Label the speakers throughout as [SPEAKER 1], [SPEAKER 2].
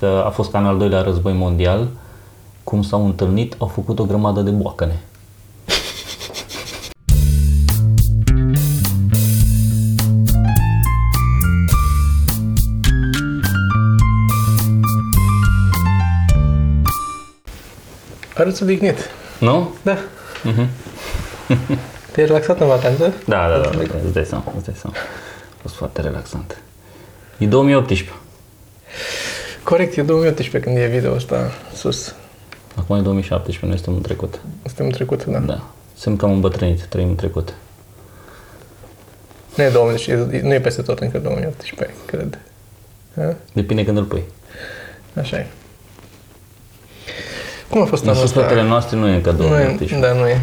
[SPEAKER 1] că a fost ca în al doilea război mondial, cum s-au întâlnit, au făcut o grămadă de boacăne.
[SPEAKER 2] Arăți odihnit.
[SPEAKER 1] Nu?
[SPEAKER 2] Da. Te-ai relaxat în vacanță?
[SPEAKER 1] Da, da, da, da, îți dai seama, îți dai seama. A fost foarte relaxant. E 2018.
[SPEAKER 2] Corect, e 2018 când e video ăsta sus.
[SPEAKER 1] Acum e 2017, noi suntem în trecut.
[SPEAKER 2] Suntem în trecut, da.
[SPEAKER 1] Da. Sunt cam îmbătrânit, trăim în trecut.
[SPEAKER 2] Nu e 2018, nu e peste tot încă 2018, cred. Ha?
[SPEAKER 1] Depinde când îl pui.
[SPEAKER 2] Așa e. Cum a fost
[SPEAKER 1] În
[SPEAKER 2] anul ăsta?
[SPEAKER 1] sufletele noastre nu e încă
[SPEAKER 2] Nu e,
[SPEAKER 1] 2018.
[SPEAKER 2] da, nu e.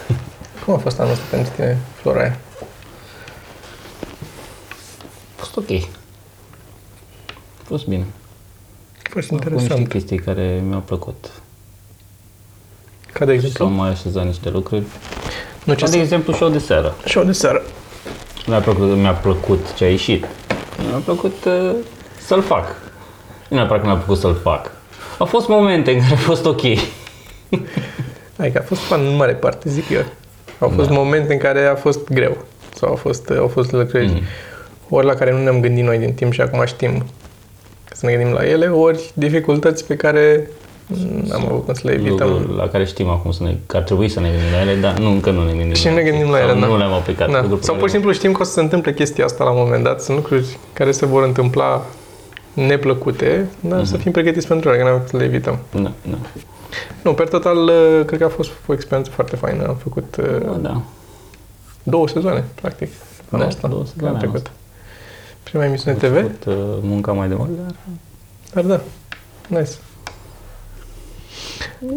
[SPEAKER 2] Cum a fost anul ăsta pentru tine, Floraia?
[SPEAKER 1] A fost ok. A fost bine.
[SPEAKER 2] A fost
[SPEAKER 1] Au fost niște
[SPEAKER 2] interesant.
[SPEAKER 1] chestii care mi-au plăcut.
[SPEAKER 2] Ca de exemplu?
[SPEAKER 1] S-au mai așezat niște lucruri.
[SPEAKER 2] Nu ce
[SPEAKER 1] Ca de
[SPEAKER 2] să...
[SPEAKER 1] exemplu show de seară.
[SPEAKER 2] Show de seară.
[SPEAKER 1] Mi-a plăcut, mi-a plăcut ce a ieșit. Mi-a plăcut uh, să-l fac. Nu neapărat că mi-a plăcut să-l fac. Au fost momente în care a fost ok.
[SPEAKER 2] Adică a fost fan în mare parte, zic eu. Au fost
[SPEAKER 1] Da.
[SPEAKER 2] momente în care a fost greu. Sau au fost, au fost lucruri
[SPEAKER 1] Mhm.
[SPEAKER 2] ori la care nu ne-am gândit noi din timp și acum știm să ne gândim la ele, ori dificultăți pe care mm, am avut cum să le evităm.
[SPEAKER 1] Lucruri la care știm acum să ne, că ar trebui să ne gândim la ele, dar nu, încă nu ne gândim
[SPEAKER 2] Și
[SPEAKER 1] la
[SPEAKER 2] nu ne gândim la
[SPEAKER 1] Sau
[SPEAKER 2] ele, da.
[SPEAKER 1] Nu le-am aplicat.
[SPEAKER 2] Da.
[SPEAKER 1] Lucruri pe
[SPEAKER 2] Sau
[SPEAKER 1] care
[SPEAKER 2] pur și simplu știm că o să se întâmple chestia asta la un moment dat. Sunt lucruri care se vor întâmpla neplăcute, dar
[SPEAKER 1] Mhm.
[SPEAKER 2] să fim pregătiți pentru ele, că n-am să le evităm.
[SPEAKER 1] Da, da.
[SPEAKER 2] Nu, pe total, uh, cred că a fost o experiență foarte faină. Am făcut uh,
[SPEAKER 1] Da, da.
[SPEAKER 2] două sezoane, practic.
[SPEAKER 1] Da,
[SPEAKER 2] anul ăsta,
[SPEAKER 1] două
[SPEAKER 2] anul
[SPEAKER 1] sezoane anul
[SPEAKER 2] trecut. Prima emisiune
[SPEAKER 1] Am
[SPEAKER 2] TV,
[SPEAKER 1] făcut uh, munca mai de mult, dar...
[SPEAKER 2] dar da, nice.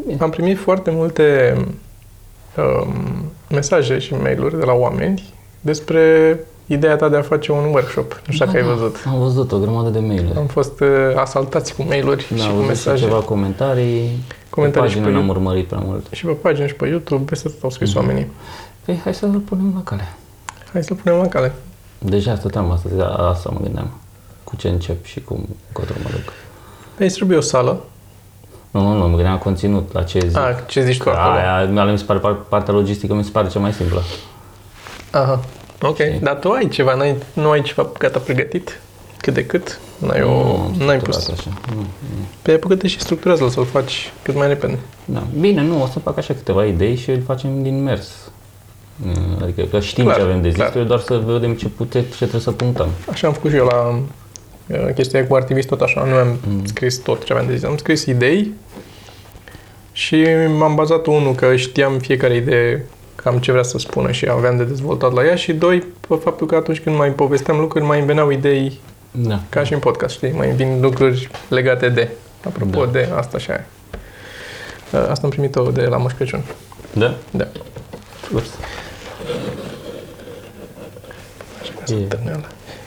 [SPEAKER 1] Bine.
[SPEAKER 2] Am primit foarte multe um, mesaje și mail-uri de la oameni despre ideea ta de a face un workshop. Nu știu dacă ai văzut.
[SPEAKER 1] Am văzut o grămadă de mail
[SPEAKER 2] Am fost uh, asaltați cu mail-uri
[SPEAKER 1] Da,
[SPEAKER 2] și
[SPEAKER 1] am
[SPEAKER 2] cu
[SPEAKER 1] văzut
[SPEAKER 2] mesaje.
[SPEAKER 1] și ceva comentarii.
[SPEAKER 2] Comentarii
[SPEAKER 1] pe
[SPEAKER 2] și
[SPEAKER 1] pagină
[SPEAKER 2] pe
[SPEAKER 1] n-am urmărit prea mult.
[SPEAKER 2] Și pe pagină și pe YouTube, peste tot au scris oamenii.
[SPEAKER 1] Păi, hai să-l punem la cale.
[SPEAKER 2] Hai să-l punem la cale.
[SPEAKER 1] Deja stăteam astăzi, a- asta mă gândeam. Cu ce încep și cum încotro mă duc.
[SPEAKER 2] Păi îți trebuie o sală.
[SPEAKER 1] Nu, nu, nu, mă gândeam la conținut, la ce zic.
[SPEAKER 2] Ah, ce zici tu
[SPEAKER 1] Că
[SPEAKER 2] acolo?
[SPEAKER 1] aia, aia mi se pare, par- partea logistică mi se pare cea mai simplă.
[SPEAKER 2] Aha. Ok, dar tu ai ceva, n-ai, nu ai ceva gata pregătit? Cât de cât? N-ai, o,
[SPEAKER 1] Nu,
[SPEAKER 2] n-ai
[SPEAKER 1] structurat
[SPEAKER 2] pus.
[SPEAKER 1] Așa. Nu, nu.
[SPEAKER 2] Pe apucă-te și structurează-l să-l faci cât mai repede.
[SPEAKER 1] Da. Bine, nu, o să fac așa câteva idei și îl facem din mers. Mm, Adică că știm
[SPEAKER 2] Clar,
[SPEAKER 1] ce avem de zis,
[SPEAKER 2] clar.
[SPEAKER 1] trebuie doar să vedem ce, pute, ce trebuie să punctăm.
[SPEAKER 2] Așa am făcut și eu la uh, chestia cu activist, tot așa. Nu am
[SPEAKER 1] Mm.
[SPEAKER 2] scris tot ce aveam de zis. Am scris idei și m-am bazat unul că știam fiecare idee cam ce vrea să spună și aveam de dezvoltat la ea și doi, pe faptul că atunci când mai povesteam lucruri, mai îmi veneau idei
[SPEAKER 1] Da.
[SPEAKER 2] ca și în podcast, știi? Mai vin lucruri legate de. Apropo
[SPEAKER 1] Da.
[SPEAKER 2] de asta și aia. Uh, Asta am primit-o de la Moș Crăciun.
[SPEAKER 1] Da?
[SPEAKER 2] Da.
[SPEAKER 1] Frumos.
[SPEAKER 2] Asta
[SPEAKER 1] E-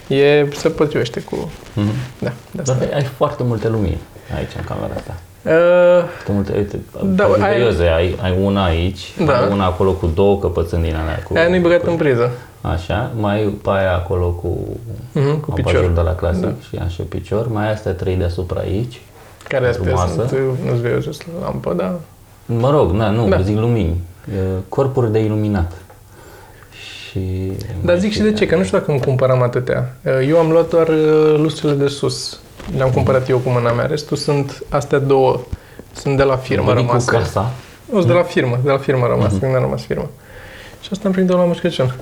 [SPEAKER 2] e. E, se potrivește cu...
[SPEAKER 1] Mhm.
[SPEAKER 2] Da, de
[SPEAKER 1] Dar
[SPEAKER 2] asta.
[SPEAKER 1] ai, ai foarte multe lumini aici în camera asta.
[SPEAKER 2] Uh,
[SPEAKER 1] Foarte multe, uite,
[SPEAKER 2] Da,
[SPEAKER 1] da,
[SPEAKER 2] ai-
[SPEAKER 1] ai, ai una aici,
[SPEAKER 2] Da.
[SPEAKER 1] ai una acolo cu două căpățâni din alea. Cu,
[SPEAKER 2] aia nu-i băgat
[SPEAKER 1] cu,
[SPEAKER 2] în priză.
[SPEAKER 1] Așa, mai ai pe aia acolo cu,
[SPEAKER 2] Mhm, cu
[SPEAKER 1] abajur
[SPEAKER 2] picior.
[SPEAKER 1] de la clasic
[SPEAKER 2] Da.
[SPEAKER 1] și așa picior, mai ai astea trei deasupra aici.
[SPEAKER 2] Care astea
[SPEAKER 1] Frumoasă.
[SPEAKER 2] sunt, uh, nu-ți vei jos la lampă, dar...
[SPEAKER 1] Mă rog, na, nu,
[SPEAKER 2] Da.
[SPEAKER 1] da. zic lumini, e, corpuri de iluminat. Și
[SPEAKER 2] Dar zic și de ce, că nu știu dacă îmi cumpăram atâtea. Uh, Eu am luat doar uh, lustrele de sus. Le-am cumpărat eu cu mâna mea. Restul sunt, astea două, sunt de la firmă
[SPEAKER 1] Veni cu
[SPEAKER 2] rămase.
[SPEAKER 1] casa,
[SPEAKER 2] Nu, sunt de la firmă, de la firmă rămas, când a rămas firmă. Și asta am primit de la Moș Crăciun.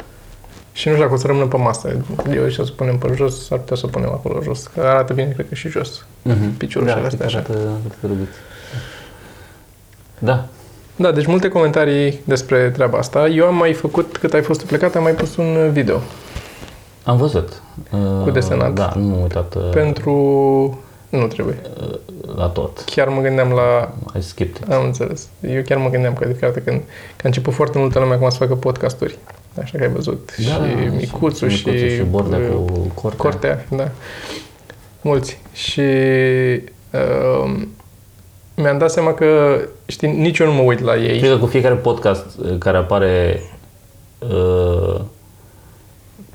[SPEAKER 2] Și nu știu dacă o să rămână pe masă. Eu și o să punem pe jos, ar putea să o punem acolo jos. Că arată bine, cred că și jos.
[SPEAKER 1] Mhm.
[SPEAKER 2] Piciorul și astea așa.
[SPEAKER 1] arată- arată drăguț. Da,
[SPEAKER 2] Da, deci multe comentarii despre treaba asta. Eu am mai făcut, cât ai fost plecat, am mai pus un uh, video
[SPEAKER 1] am văzut.
[SPEAKER 2] Cu desenat.
[SPEAKER 1] Da, nu m-am uitat uh,
[SPEAKER 2] pentru... Nu trebuie.
[SPEAKER 1] uh, la tot.
[SPEAKER 2] Chiar mă gândeam la...
[SPEAKER 1] I skipped it.
[SPEAKER 2] Am înțeles. Eu chiar mă gândeam că de fiecare dată când... Că a început foarte multă lume acum să facă podcasturi. Așa că ai văzut. și Micuțu și...
[SPEAKER 1] Da, și, și Bordea
[SPEAKER 2] uh,
[SPEAKER 1] cu Cortea.
[SPEAKER 2] Cortea, da. Mulți. Și uh, mi-am dat seama că, știi, nici eu nu mă uit la ei.
[SPEAKER 1] Cred că cu fiecare podcast uh, care apare uh,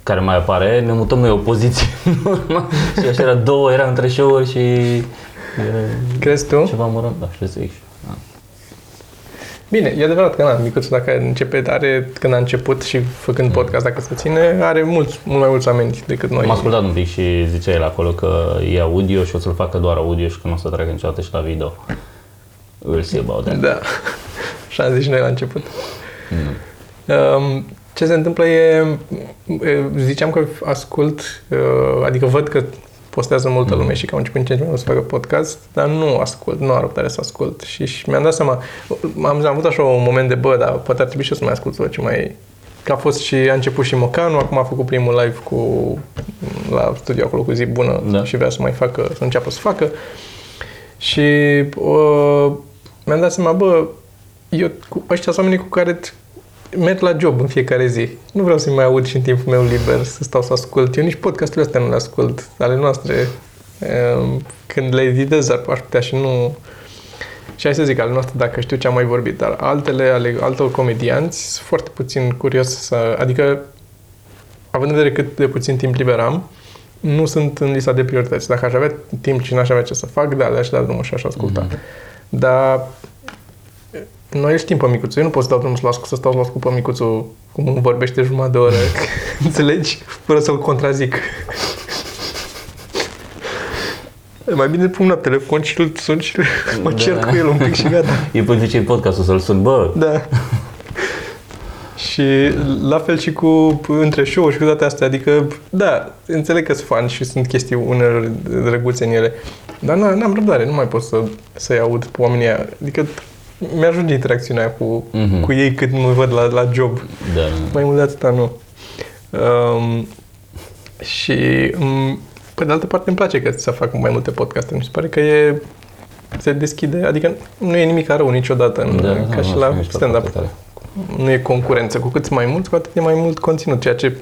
[SPEAKER 1] care mai apare, ne mutăm noi o poziție în urmă. și așa era două, era între show și E
[SPEAKER 2] Crezi tu?
[SPEAKER 1] ceva mărunt, da, și zic. Da.
[SPEAKER 2] Bine, e adevărat că na, micuțul dacă începe, are, când a început și făcând podcast, dacă se ține, are mulți, mult mai mulți oameni decât noi.
[SPEAKER 1] Am ascultat un pic și zicea el acolo că e audio și o să-l facă doar audio și că nu o să treacă niciodată și la video. We'll see about that.
[SPEAKER 2] Da. Așa am zis și noi la început.
[SPEAKER 1] Mm.
[SPEAKER 2] Um, ce se întâmplă e, e, ziceam că ascult, uh, adică văd că postează multă lume și că au început în ce în ce mai mult să facă podcast, dar nu ascult, nu am răbdare să ascult. Și, și mi-am dat seama, am, am avut așa un moment de, bă, dar poate ar trebui și eu să mai ascult să văd ce mai... Că a fost și, a început și Mocanu, acum a făcut primul live cu, la studio acolo cu zi bună
[SPEAKER 1] Da.
[SPEAKER 2] și vrea să mai facă, să înceapă să facă. Și uh, mi-am dat seama, bă, eu cu ăștia sunt oamenii cu care t- merg la job în fiecare zi. Nu vreau să-i mai aud și în timpul meu liber să stau să ascult. Eu nici podcasturile astea nu le ascult, ale noastre. Um, Când le editez, ar aș putea și nu... Și hai să zic ale noastre, dacă știu ce am mai vorbit, dar altele, ale altor comedianți, sunt foarte puțin curios să... Adică, având în vedere cât de puțin timp liber am, nu sunt în lista de priorități. Dacă aș avea timp și n-aș avea ce să fac, da, le-aș da drumul și aș asculta. Dar noi îl știm pe micuțul. Eu nu pot să dau drumul să, să stau să-l ascult pe micuțul cum îmi vorbește jumătate de oră. Înțelegi? Fără să-l contrazic. Mai bine pun la telefon și îl sun și mă
[SPEAKER 1] Da.
[SPEAKER 2] cer cu el un pic și gata.
[SPEAKER 1] E pentru ce podcastul să-l sun, bă,
[SPEAKER 2] Da. Și la fel și cu între show și cu toate astea. Adică, da, înțeleg că sunt fan și sunt chestii unele drăguțe în ele. Dar nu, n-am răbdare, nu mai pot să, să-i aud pe oamenii aia. Adică mi-ajunge interacțiunea aia cu,
[SPEAKER 1] Mhm.
[SPEAKER 2] cu ei cât mă văd la, la job.
[SPEAKER 1] da,
[SPEAKER 2] Mai mult de atâta nu. Um, și um, pe de altă parte îmi place că să fac mai multe podcasturi. Mi se pare că e se deschide, adică nu e nimic rău niciodată, în,
[SPEAKER 1] da,
[SPEAKER 2] ca
[SPEAKER 1] da,
[SPEAKER 2] și
[SPEAKER 1] nu,
[SPEAKER 2] la
[SPEAKER 1] sunt mișto
[SPEAKER 2] stand-up.
[SPEAKER 1] Foarte tare.
[SPEAKER 2] Nu e concurență. Cu cât mai mult, cu atât e mai mult conținut, ceea ce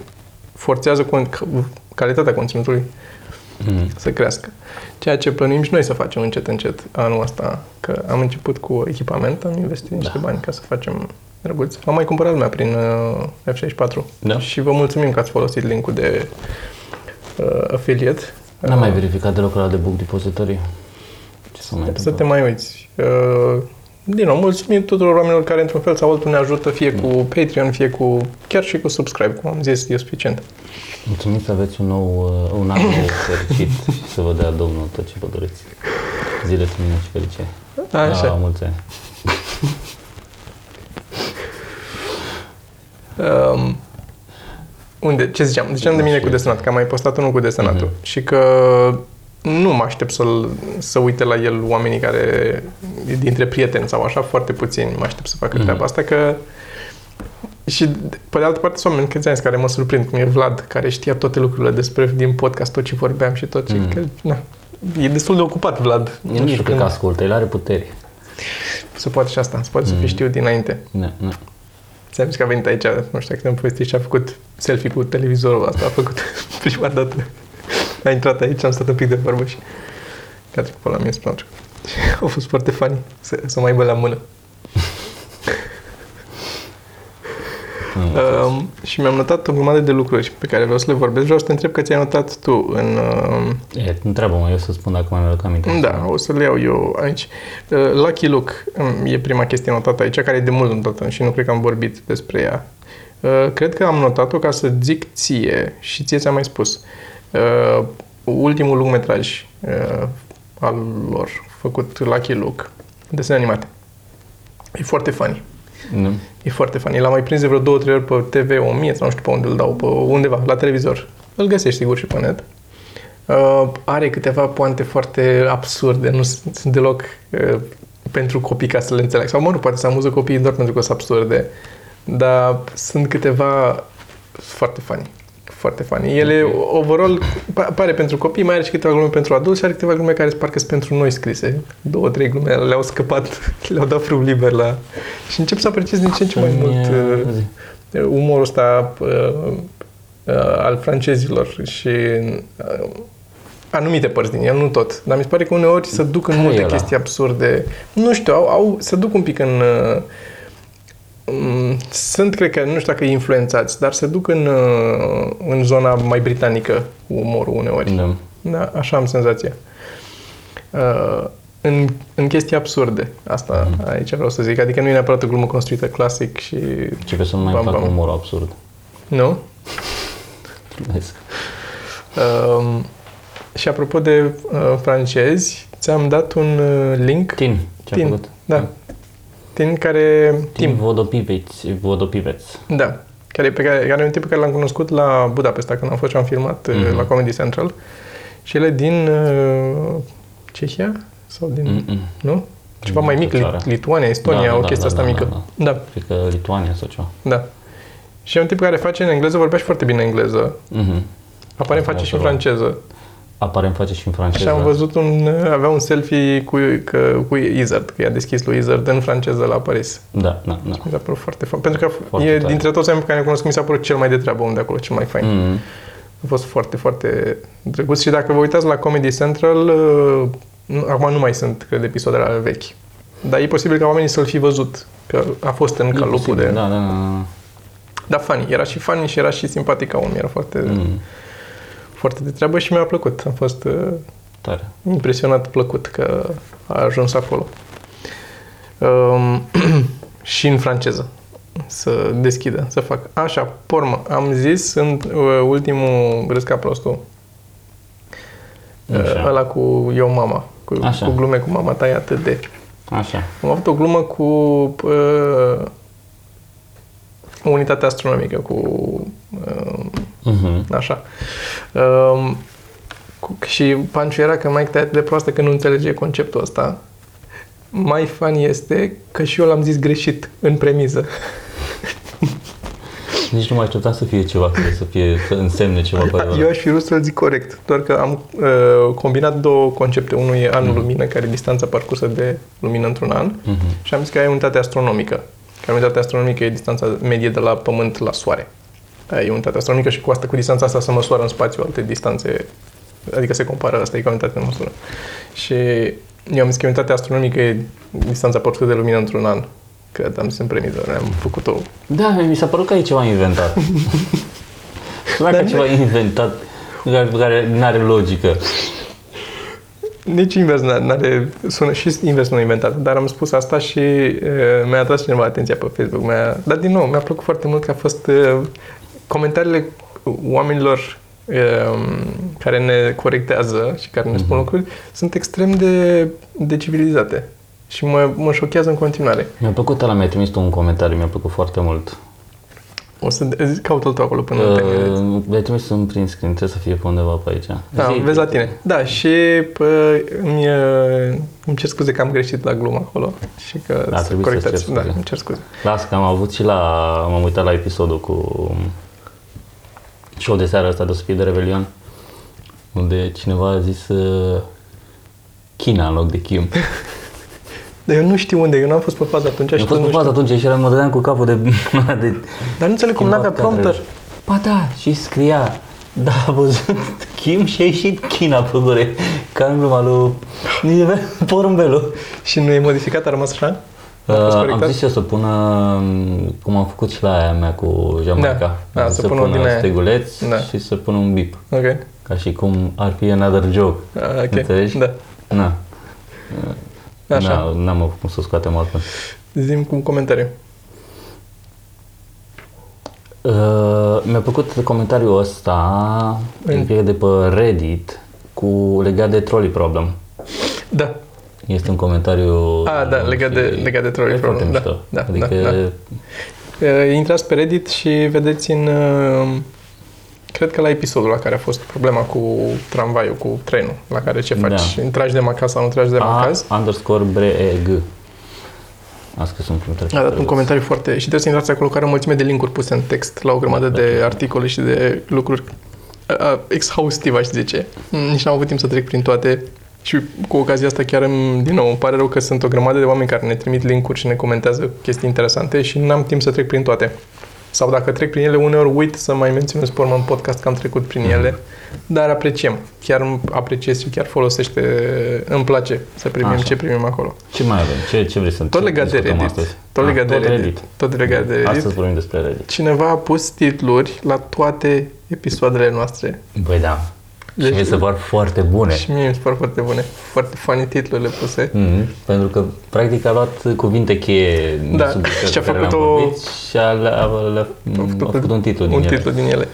[SPEAKER 2] forțează con- calitatea conținutului
[SPEAKER 1] Mm.
[SPEAKER 2] să crească. Ceea ce plănuim și noi să facem încet, încet anul ăsta, că am început cu echipament, am investit niște
[SPEAKER 1] Da.
[SPEAKER 2] bani ca să facem drăguț. Am mai cumpărat lumea prin uh, F64
[SPEAKER 1] Da.
[SPEAKER 2] și vă mulțumim că ați folosit linkul de uh, affiliate.
[SPEAKER 1] N-am mai verificat deloc la de book depository. Ce să mai
[SPEAKER 2] Să
[SPEAKER 1] întâmplă?
[SPEAKER 2] te mai uiți. Uh, din nou, mulțumim tuturor oamenilor care într-un fel sau altul ne ajută, fie cu Patreon, fie cu chiar și cu subscribe, cum am zis, e suficient.
[SPEAKER 1] Mulțumim să aveți un nou, uh, un an nou fericit și să vă dea Domnul tot ce vă doriți. Zile minune și fericire.
[SPEAKER 2] Așa.
[SPEAKER 1] La mulți ani.
[SPEAKER 2] Um, unde? Ce ziceam? Ziceam de mine cu desenat, că am mai postat unul cu desenatul
[SPEAKER 1] Mhm.
[SPEAKER 2] și că nu mă aștept să-l, să uite la el oamenii care, dintre prieteni sau așa, foarte puțini mă aștept să facă
[SPEAKER 1] Mhm.
[SPEAKER 2] treaba asta, că și pe de altă parte sunt oameni, câți ani care mă surprind, cum e Vlad, care știa toate lucrurile despre din podcast, tot ce vorbeam și tot ce...
[SPEAKER 1] Mhm.
[SPEAKER 2] Că, na, e destul de ocupat Vlad.
[SPEAKER 1] El nu știu că ascultă, el are puteri.
[SPEAKER 2] Se poate și asta, se poate să
[SPEAKER 1] Mhm.
[SPEAKER 2] fi știut dinainte.
[SPEAKER 1] Da, da.
[SPEAKER 2] Ți-am zis că a venit aici, nu știu dacă te-am povestit și a făcut selfie cu televizorul asta, a făcut prima dată. A intrat aici, am stat un pic de vorbă și a trecut pe la mine spre altceva. Au fost foarte funny să, să mai aibă la mână. Um, și mi-am notat o grămadă de lucruri pe care vreau să le vorbesc. Vreau să te întreb că ți-ai notat tu în... Uh,
[SPEAKER 1] E, întreabă-mă, eu să spun dacă mai mi-aduc aminte.
[SPEAKER 2] da, o să le iau eu aici. Uh, Lucky Look um, e prima chestie notată aici, care e de mult notată și nu cred că am vorbit despre ea. Uh, Cred că am notat-o ca să zic ție și ție ți-am mai spus. Uh, Ultimul lungmetraj uh, al lor, făcut Lucky Look, desene animate. E foarte funny.
[SPEAKER 1] Nu?
[SPEAKER 2] E foarte funny. L-am mai prins de vreo două, trei ori pe TV 1000 sau nu știu pe unde îl dau, pe undeva, la televizor. Îl găsești sigur și pe net. Uh, are câteva poante foarte absurde, nu sunt sunt deloc uh, pentru copii ca să le înțeleg. Sau mă, nu, poate să amuză copiii doar pentru că sunt absurde. Dar sunt câteva foarte funny. Foarte funny. Ele, overall, pa- pare pentru copii, mai are și câteva glume pentru adulți și are câteva glume care parcă sunt pentru noi scrise. Două, trei glume le-au scăpat, le-au dat frum liber la... Și încep să apreciez din ce în ce mai mult uh,
[SPEAKER 1] Zi.
[SPEAKER 2] umorul ăsta uh, uh, al francezilor și uh, anumite părți din el, nu tot. Dar mi se pare că uneori se duc în
[SPEAKER 1] Care
[SPEAKER 2] multe
[SPEAKER 1] e ăla?
[SPEAKER 2] chestii absurde. Nu știu, au, au, se duc un pic în... Uh, mm, sunt, cred că, nu știu dacă influențați, dar se duc în, uh, în zona mai britanică cu umorul uneori.
[SPEAKER 1] Da.
[SPEAKER 2] Da, așa am senzația. uh, în, în chestii absurde. Asta
[SPEAKER 1] Mhm.
[SPEAKER 2] aici vreau să zic. Adică nu e neapărat o glumă construită clasic și...
[SPEAKER 1] Începe să nu mai
[SPEAKER 2] Bam,
[SPEAKER 1] facă
[SPEAKER 2] bam.
[SPEAKER 1] umor absurd.
[SPEAKER 2] Nu?
[SPEAKER 1] Vezi?
[SPEAKER 2] Um, și apropo de uh, francezi, ți-am dat un uh, link.
[SPEAKER 1] Tin, ce-a
[SPEAKER 2] Tin,
[SPEAKER 1] făcut?
[SPEAKER 2] da. Tin care...
[SPEAKER 1] Tim
[SPEAKER 2] Tim,
[SPEAKER 1] Vodopiveț, Vodopiveț.
[SPEAKER 2] da. Care, pe care, care e un tip pe care l-am cunoscut la Budapesta când am fost și am filmat mm-hmm.
[SPEAKER 1] Mhm.
[SPEAKER 2] la Comedy Central. Și el e din uh, Cehia? Sau din...
[SPEAKER 1] Mm-mm.
[SPEAKER 2] Nu? Ceva
[SPEAKER 1] Nu
[SPEAKER 2] mai
[SPEAKER 1] știu
[SPEAKER 2] mic,
[SPEAKER 1] țara.
[SPEAKER 2] Lit- Lituania, Estonia,
[SPEAKER 1] Da,
[SPEAKER 2] o
[SPEAKER 1] da,
[SPEAKER 2] chestie
[SPEAKER 1] da,
[SPEAKER 2] asta
[SPEAKER 1] da,
[SPEAKER 2] mică.
[SPEAKER 1] da,
[SPEAKER 2] Da,
[SPEAKER 1] Cred că Lituania sau ceva.
[SPEAKER 2] da. Și e un tip care face în engleză, vorbea și foarte bine engleză.
[SPEAKER 1] Mhm.
[SPEAKER 2] Aparent
[SPEAKER 1] Asta
[SPEAKER 2] face și în
[SPEAKER 1] mă
[SPEAKER 2] franceză.
[SPEAKER 1] Aparent face și în franceză.
[SPEAKER 2] Și am văzut un, avea un selfie cu, că, cu Izard, că i-a deschis lui Izard în franceză la Paris.
[SPEAKER 1] Da, da, da.
[SPEAKER 2] Mi s-a părut foarte fain. Pentru că
[SPEAKER 1] Foarte
[SPEAKER 2] e
[SPEAKER 1] tare.
[SPEAKER 2] dintre toți oamenii pe care ne cunosc, mi s-a părut cel mai de treabă om de acolo, cel mai fain. Mm.
[SPEAKER 1] Mm.
[SPEAKER 2] A fost foarte, foarte drăguț. Și dacă vă uitați la Comedy Central, uh, nu- acum nu mai sunt, cred, episoadele ale vechi. Dar e posibil ca oamenii să-l fi văzut, că a fost în
[SPEAKER 1] E
[SPEAKER 2] calupul
[SPEAKER 1] posibil,
[SPEAKER 2] de...
[SPEAKER 1] Da, da, da.
[SPEAKER 2] Dar funny, era și funny și era și simpatic ca om, era foarte, mm.
[SPEAKER 1] Mm.
[SPEAKER 2] foarte de treabă și mi-a plăcut. Am fost uh,
[SPEAKER 1] Tare.
[SPEAKER 2] impresionat plăcut că a ajuns acolo. Um, și în franceză să deschidă, să fac. Așa, pormă, am zis în uh, ultimul Râs ca prostul, uh,
[SPEAKER 1] Așa.
[SPEAKER 2] ăla cu eu mama, cu,
[SPEAKER 1] Așa.
[SPEAKER 2] cu glume cu mama ta e atât de...
[SPEAKER 1] Așa.
[SPEAKER 2] Am avut o glumă cu uh, unitatea astronomică, cu uh,
[SPEAKER 1] Mhm.
[SPEAKER 2] Așa. Um, cu, și panciu era că mai e atât de proastă că nu înțelege conceptul ăsta. Mai fan este că și eu l-am zis greșit în premiză.
[SPEAKER 1] Nici nu mai așteptam să fie ceva care să fie, să însemne ceva pe
[SPEAKER 2] Eu aș fi vrut să-l zic corect, doar că am uh, combinat două concepte. Unul e anul lumină, care e distanța parcursă de lumină într-un an,
[SPEAKER 1] Mhm.
[SPEAKER 2] și am zis că ai unitatea astronomică. Că unitatea astronomică e distanța medie de la Pământ la Soare. Aia e unitatea astronomică și cu asta, cu distanța asta se măsoară în spațiu alte distanțe, adică se compară, asta e ca unitate de măsură. Și eu am zis că unitatea astronomică e distanța parcursă de lumină într-un an. Cred, am zis în premiză, am făcut-o
[SPEAKER 1] Da, mi s-a părut că e ceva inventat. Sună ca
[SPEAKER 2] Dar
[SPEAKER 1] ceva inventat care, care nu are logică.
[SPEAKER 2] Nici invers n- n-are, sună și invers nu inventat, dar am spus asta și uh, mi-a atras cineva atenția pe Facebook. Mi-a, dar din nou, mi-a plăcut foarte mult că a fost uh, comentariile oamenilor uh, care ne corectează și care ne spun lucruri sunt extrem de, de civilizate și mă, mă șochează în continuare.
[SPEAKER 1] Mi-a plăcut ăla, mi-a trimis tu un comentariu, mi-a plăcut foarte mult.
[SPEAKER 2] O să caută-l tu acolo până uh, termin.
[SPEAKER 1] Uh, mi-a trimis un print screen, trebuie să fie pe undeva pe aici.
[SPEAKER 2] Da,
[SPEAKER 1] Zi-
[SPEAKER 2] vezi la tine. Da, și pă, îmi, uh, îmi cer scuze că am greșit la glumă acolo și că
[SPEAKER 1] Da,
[SPEAKER 2] să
[SPEAKER 1] trebuie să-ți
[SPEAKER 2] corectați.
[SPEAKER 1] ceri
[SPEAKER 2] Da,
[SPEAKER 1] scuze.
[SPEAKER 2] îmi cer scuze.
[SPEAKER 1] Las că am avut și la... M-am uitat la episodul cu show de seara asta de o să fie de Revelion, unde cineva a zis uh, China în loc de Kim.
[SPEAKER 2] Dar eu nu știu unde, eu n-am fost pe fază atunci
[SPEAKER 1] Am
[SPEAKER 2] și
[SPEAKER 1] fost
[SPEAKER 2] nu
[SPEAKER 1] pe fază
[SPEAKER 2] știu.
[SPEAKER 1] atunci și eram, mă dădeam cu capul de... de
[SPEAKER 2] Dar nu înțeleg cum n-avea
[SPEAKER 1] schimbat
[SPEAKER 2] prompter.
[SPEAKER 1] cadrele. Ba da, și scria, da, a văzut Kim și a ieșit China pe gure, ca în gluma lui Nivel Porumbelul.
[SPEAKER 2] Și nu e modificat, a rămas așa? A fost
[SPEAKER 1] Uh, am
[SPEAKER 2] corectat?
[SPEAKER 1] zis eu să pună, um, cum am făcut și la aia mea cu Jamaica,
[SPEAKER 2] Da, da,
[SPEAKER 1] Am zis
[SPEAKER 2] să
[SPEAKER 1] să
[SPEAKER 2] pună
[SPEAKER 1] pună
[SPEAKER 2] din aia.
[SPEAKER 1] steguleț
[SPEAKER 2] Da.
[SPEAKER 1] și să pună un bip,
[SPEAKER 2] Ok.
[SPEAKER 1] ca și cum ar fi another joke.
[SPEAKER 2] Ah, ok.
[SPEAKER 1] Înțelegi?
[SPEAKER 2] Da.
[SPEAKER 1] Na.
[SPEAKER 2] Așa.
[SPEAKER 1] Na, n-am avut cum să o scoatem altfel.
[SPEAKER 2] Zim cu un comentariu.
[SPEAKER 1] Uh, mi-a plăcut comentariul ăsta,
[SPEAKER 2] În-
[SPEAKER 1] cred că de pe Reddit, cu legat de trolley problem.
[SPEAKER 2] Da.
[SPEAKER 1] Este un comentariu...
[SPEAKER 2] Ah, da, legat de-
[SPEAKER 1] și-
[SPEAKER 2] legat de trolley
[SPEAKER 1] e foarte
[SPEAKER 2] problem, da,
[SPEAKER 1] mișto.
[SPEAKER 2] da,
[SPEAKER 1] adică,
[SPEAKER 2] da, da. Uh, Intrați pe Reddit și vedeți în... uh, Cred că la episodul la care a fost problema cu tramvaiul, cu trenul, la care ce faci?
[SPEAKER 1] Da.
[SPEAKER 2] Tragi de macaz sau nu tragi de macaz?
[SPEAKER 1] A underscore breg. A scris un comentariu.
[SPEAKER 2] A dat un comentariu foarte... Și trebuie să intrați acolo care o mulțime de linkuri puse în text la o grămadă
[SPEAKER 1] Da,
[SPEAKER 2] de
[SPEAKER 1] da.
[SPEAKER 2] articole și de lucruri uh, exhaustiv, aș zice. Nici n-am avut timp să trec prin toate și cu ocazia asta chiar îmi, din nou, îmi pare rău că sunt o grămadă de oameni care ne trimit linkuri și ne comentează chestii interesante și n-am timp să trec prin toate. Sau dacă trec prin ele, uneori uit să mai menționez pe urmă în podcast că am trecut prin ele, dar apreciem. Chiar îmi apreciez și chiar folosește, îmi place să primim
[SPEAKER 1] Așa.
[SPEAKER 2] ce primim acolo.
[SPEAKER 1] Ce mai avem? Ce, ce vrei să
[SPEAKER 2] Tot
[SPEAKER 1] ce
[SPEAKER 2] legat de
[SPEAKER 1] discutăm
[SPEAKER 2] Reddit.
[SPEAKER 1] Astăzi?
[SPEAKER 2] Tot
[SPEAKER 1] Ah,
[SPEAKER 2] legat de
[SPEAKER 1] tot
[SPEAKER 2] Reddit. Tot legat de Reddit.
[SPEAKER 1] Astăzi vorbim despre Reddit.
[SPEAKER 2] Cineva a pus titluri la toate episoadele noastre.
[SPEAKER 1] Băi, da. Și mi se par foarte bune.
[SPEAKER 2] Și mie mi se par foarte bune. Foarte funny titlurile puse.
[SPEAKER 1] Mm, pentru că, practic, a luat cuvinte cheie din
[SPEAKER 2] Da,
[SPEAKER 1] subiectele
[SPEAKER 2] și a
[SPEAKER 1] pe care
[SPEAKER 2] făcut
[SPEAKER 1] le-am
[SPEAKER 2] o-
[SPEAKER 1] vorbit și a, le-a, le-a, a făcut un titlu din
[SPEAKER 2] un
[SPEAKER 1] ele.
[SPEAKER 2] titlu din ele.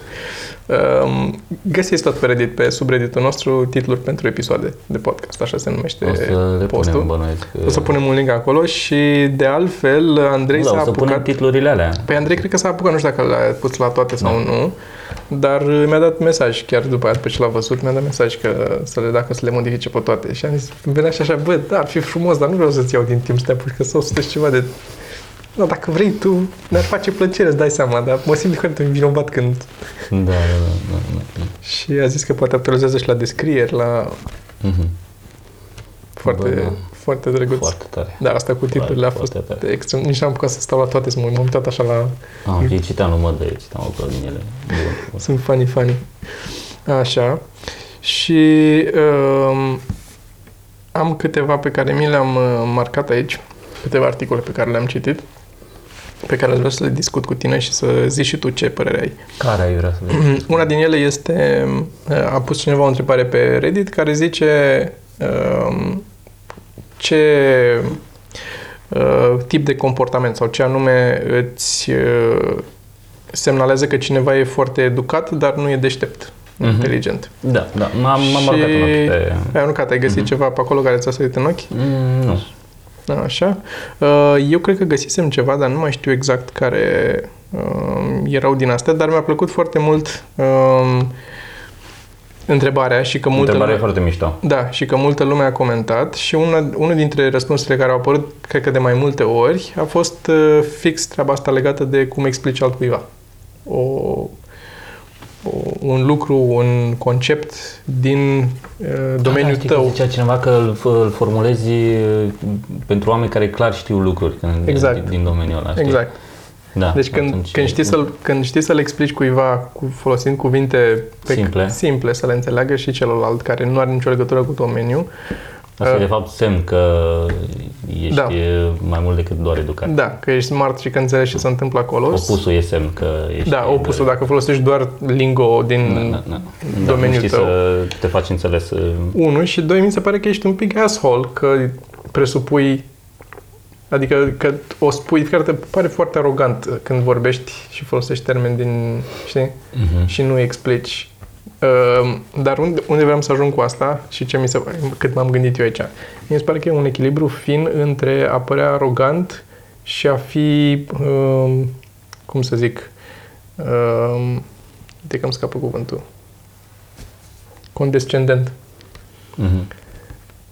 [SPEAKER 2] Um, găsiți tot pe Reddit, pe subredditul nostru, titluri pentru episoade de podcast, așa se numește
[SPEAKER 1] O să le
[SPEAKER 2] postul.
[SPEAKER 1] punem, bănuiesc.
[SPEAKER 2] O să punem un link acolo și de altfel Andrei
[SPEAKER 1] da,
[SPEAKER 2] s-a
[SPEAKER 1] o să punem
[SPEAKER 2] apucat...
[SPEAKER 1] titlurile alea.
[SPEAKER 2] Păi Andrei cred că s-a apucat, nu știu dacă l-a pus la toate sau
[SPEAKER 1] Da.
[SPEAKER 2] nu, dar uh, mi-a dat mesaj chiar după aia, după ce l-a văzut, mi-a dat mesaj că să le dacă să le modifice pe toate. Și am zis, îmi venea și așa, bă, da, ar fi frumos, dar nu vreau să-ți iau din timp să te apuci, că sau să faci ceva de... Da, dacă vrei tu, ne-ar face plăcere, îți dai seama, dar mă simt foarte vinovat când...
[SPEAKER 1] Da, da, da. da, da, da.
[SPEAKER 2] Și a zis că poate actualizează și la descrieri, la...
[SPEAKER 1] Mhm.
[SPEAKER 2] Foarte,
[SPEAKER 1] Bă, da.
[SPEAKER 2] Foarte drăguț.
[SPEAKER 1] Foarte tare.
[SPEAKER 2] Da, asta cu titlurile a fost
[SPEAKER 1] Foarte tare.
[SPEAKER 2] extrem. Nici n-am apucat să stau la toate, să mă m-am uitat așa la...
[SPEAKER 1] Am și citeam numai de citeam acolo din ele. Bun, bun.
[SPEAKER 2] Sunt funny, funny. Așa. Și um, am câteva pe care mi le-am uh, marcat aici, câteva articole pe care le-am citit, pe care aș vrea să le discut cu tine și să zici și tu ce părere ai.
[SPEAKER 1] Care ai vrea să vezi?
[SPEAKER 2] Una din ele este, uh, a pus cineva o întrebare pe Reddit care zice um, ce uh, tip de comportament sau ce anume îți uh, semnalează că cineva e foarte educat, dar nu e deștept, nu
[SPEAKER 1] Mhm.
[SPEAKER 2] inteligent.
[SPEAKER 1] Da, da, m-am, m-am
[SPEAKER 2] Și-
[SPEAKER 1] marcat un ochi pe...
[SPEAKER 2] Ai aruncat, ai găsit
[SPEAKER 1] Mhm.
[SPEAKER 2] ceva pe acolo care ți-a sărit în ochi?
[SPEAKER 1] Mm, nu.
[SPEAKER 2] Da, Așa. Uh, Eu cred că găsisem ceva, dar nu mai știu exact care um, erau din astea, dar mi-a plăcut foarte mult um, întrebarea și că multă
[SPEAKER 1] Întrebarea e
[SPEAKER 2] lume,
[SPEAKER 1] foarte mișto.
[SPEAKER 2] da, și că multă lume a comentat și una, unul dintre răspunsurile care au apărut, cred că de mai multe ori, a fost uh, fix treaba asta legată de cum explici altcuiva. O, o, un lucru, un concept din uh, domeniul
[SPEAKER 1] da, știi că
[SPEAKER 2] tău.
[SPEAKER 1] Zicea cineva că îl, f- îl formulezi uh, pentru oameni care clar știu lucruri când,
[SPEAKER 2] Exact.
[SPEAKER 1] din, din domeniul ăla. Știi?
[SPEAKER 2] Exact.
[SPEAKER 1] Da,
[SPEAKER 2] Deci când,
[SPEAKER 1] atunci-
[SPEAKER 2] când, știi să-l, când știi să-l explici cuiva cu, folosind cuvinte pe,
[SPEAKER 1] Simple.
[SPEAKER 2] simple, să le înțeleagă și celălalt care nu are nicio legătură cu domeniul,
[SPEAKER 1] Asta e
[SPEAKER 2] Uh,
[SPEAKER 1] de fapt semn că ești
[SPEAKER 2] Da.
[SPEAKER 1] e mai mult decât doar educat.
[SPEAKER 2] da, că ești smart și că înțelegi ce se întâmplă acolo.
[SPEAKER 1] Opusul e semn că ești...
[SPEAKER 2] Da, opusul, dacă folosești doar lingo din
[SPEAKER 1] Da, da, da.
[SPEAKER 2] domeniul
[SPEAKER 1] da, nu știi
[SPEAKER 2] tău.
[SPEAKER 1] să te faci înțeles. uh,
[SPEAKER 2] Unu și doi, mi se pare că ești un pic asshole, că presupui Adică că o spui, chiar te pare foarte arogant când vorbești și folosești termeni din, știi?
[SPEAKER 1] mhm.
[SPEAKER 2] și nu explici. Uh, dar unde, unde vreau să ajung cu asta și ce mi se cât m-am gândit eu aici? Mi se pare că e un echilibru fin între a părea arogant și a fi, uh, cum să zic, uh, de că îmi scapă cuvântul, condescendent.
[SPEAKER 1] Mhm.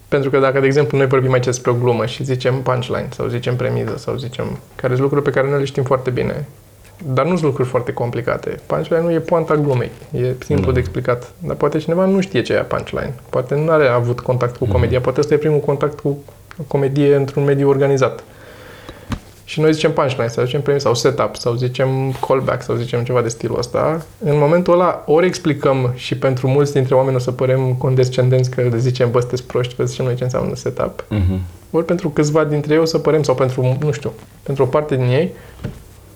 [SPEAKER 2] Pentru că dacă, de exemplu, noi vorbim aici despre o glumă și zicem punchline sau zicem premiză sau zicem care sunt lucruri pe care noi le știm foarte bine, dar nu sunt lucruri foarte complicate. Punchline nu e poanta glumei, e simplu
[SPEAKER 1] Da.
[SPEAKER 2] de explicat. Dar poate cineva nu știe ce e punchline. Poate nu are avut contact cu comedia, poate ăsta e primul contact cu o comedie într-un mediu organizat. Și noi zicem punchline, sau zicem premisă, sau setup, sau zicem callback, sau zicem ceva de stilul ăsta. În momentul ăla, ori explicăm și pentru mulți dintre oameni o să părem condescendenți că le zicem, bă, sunteți proști, vă zicem noi ce înseamnă setup.
[SPEAKER 1] Mhm.
[SPEAKER 2] Ori pentru câțiva dintre ei o să părem, sau pentru, nu știu, pentru o parte din ei,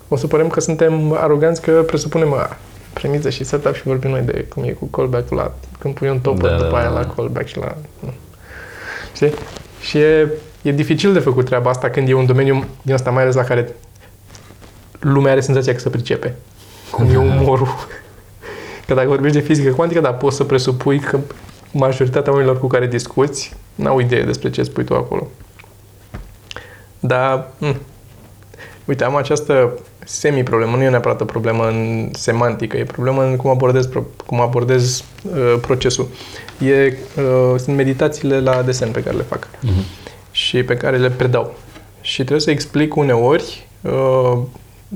[SPEAKER 2] o să părem că suntem aroganți, că presupunem a, premiză și setup și vorbim noi de cum e cu callback-ul la, când pui un topper
[SPEAKER 1] Da, da,
[SPEAKER 2] după aia
[SPEAKER 1] da,
[SPEAKER 2] la
[SPEAKER 1] da.
[SPEAKER 2] callback și la... nu. Știi? Și e, e dificil de făcut treaba asta când e un domeniu din asta, mai ales la care lumea are senzația că se pricepe. Cum e umorul. Că dacă vorbești de fizică cuantică, da, poți să presupui că majoritatea oamenilor cu care discuți n-au idee despre ce spui tu acolo. Dar, hm, uite, am această semi-problemă, nu e neapărat o problemă în semantică, e problemă în cum abordez, pro- cum abordez uh, procesul. E, uh, sunt meditațiile la desen pe care le fac
[SPEAKER 1] Mhm.
[SPEAKER 2] Și pe care le predau. Și trebuie să explic uneori uh,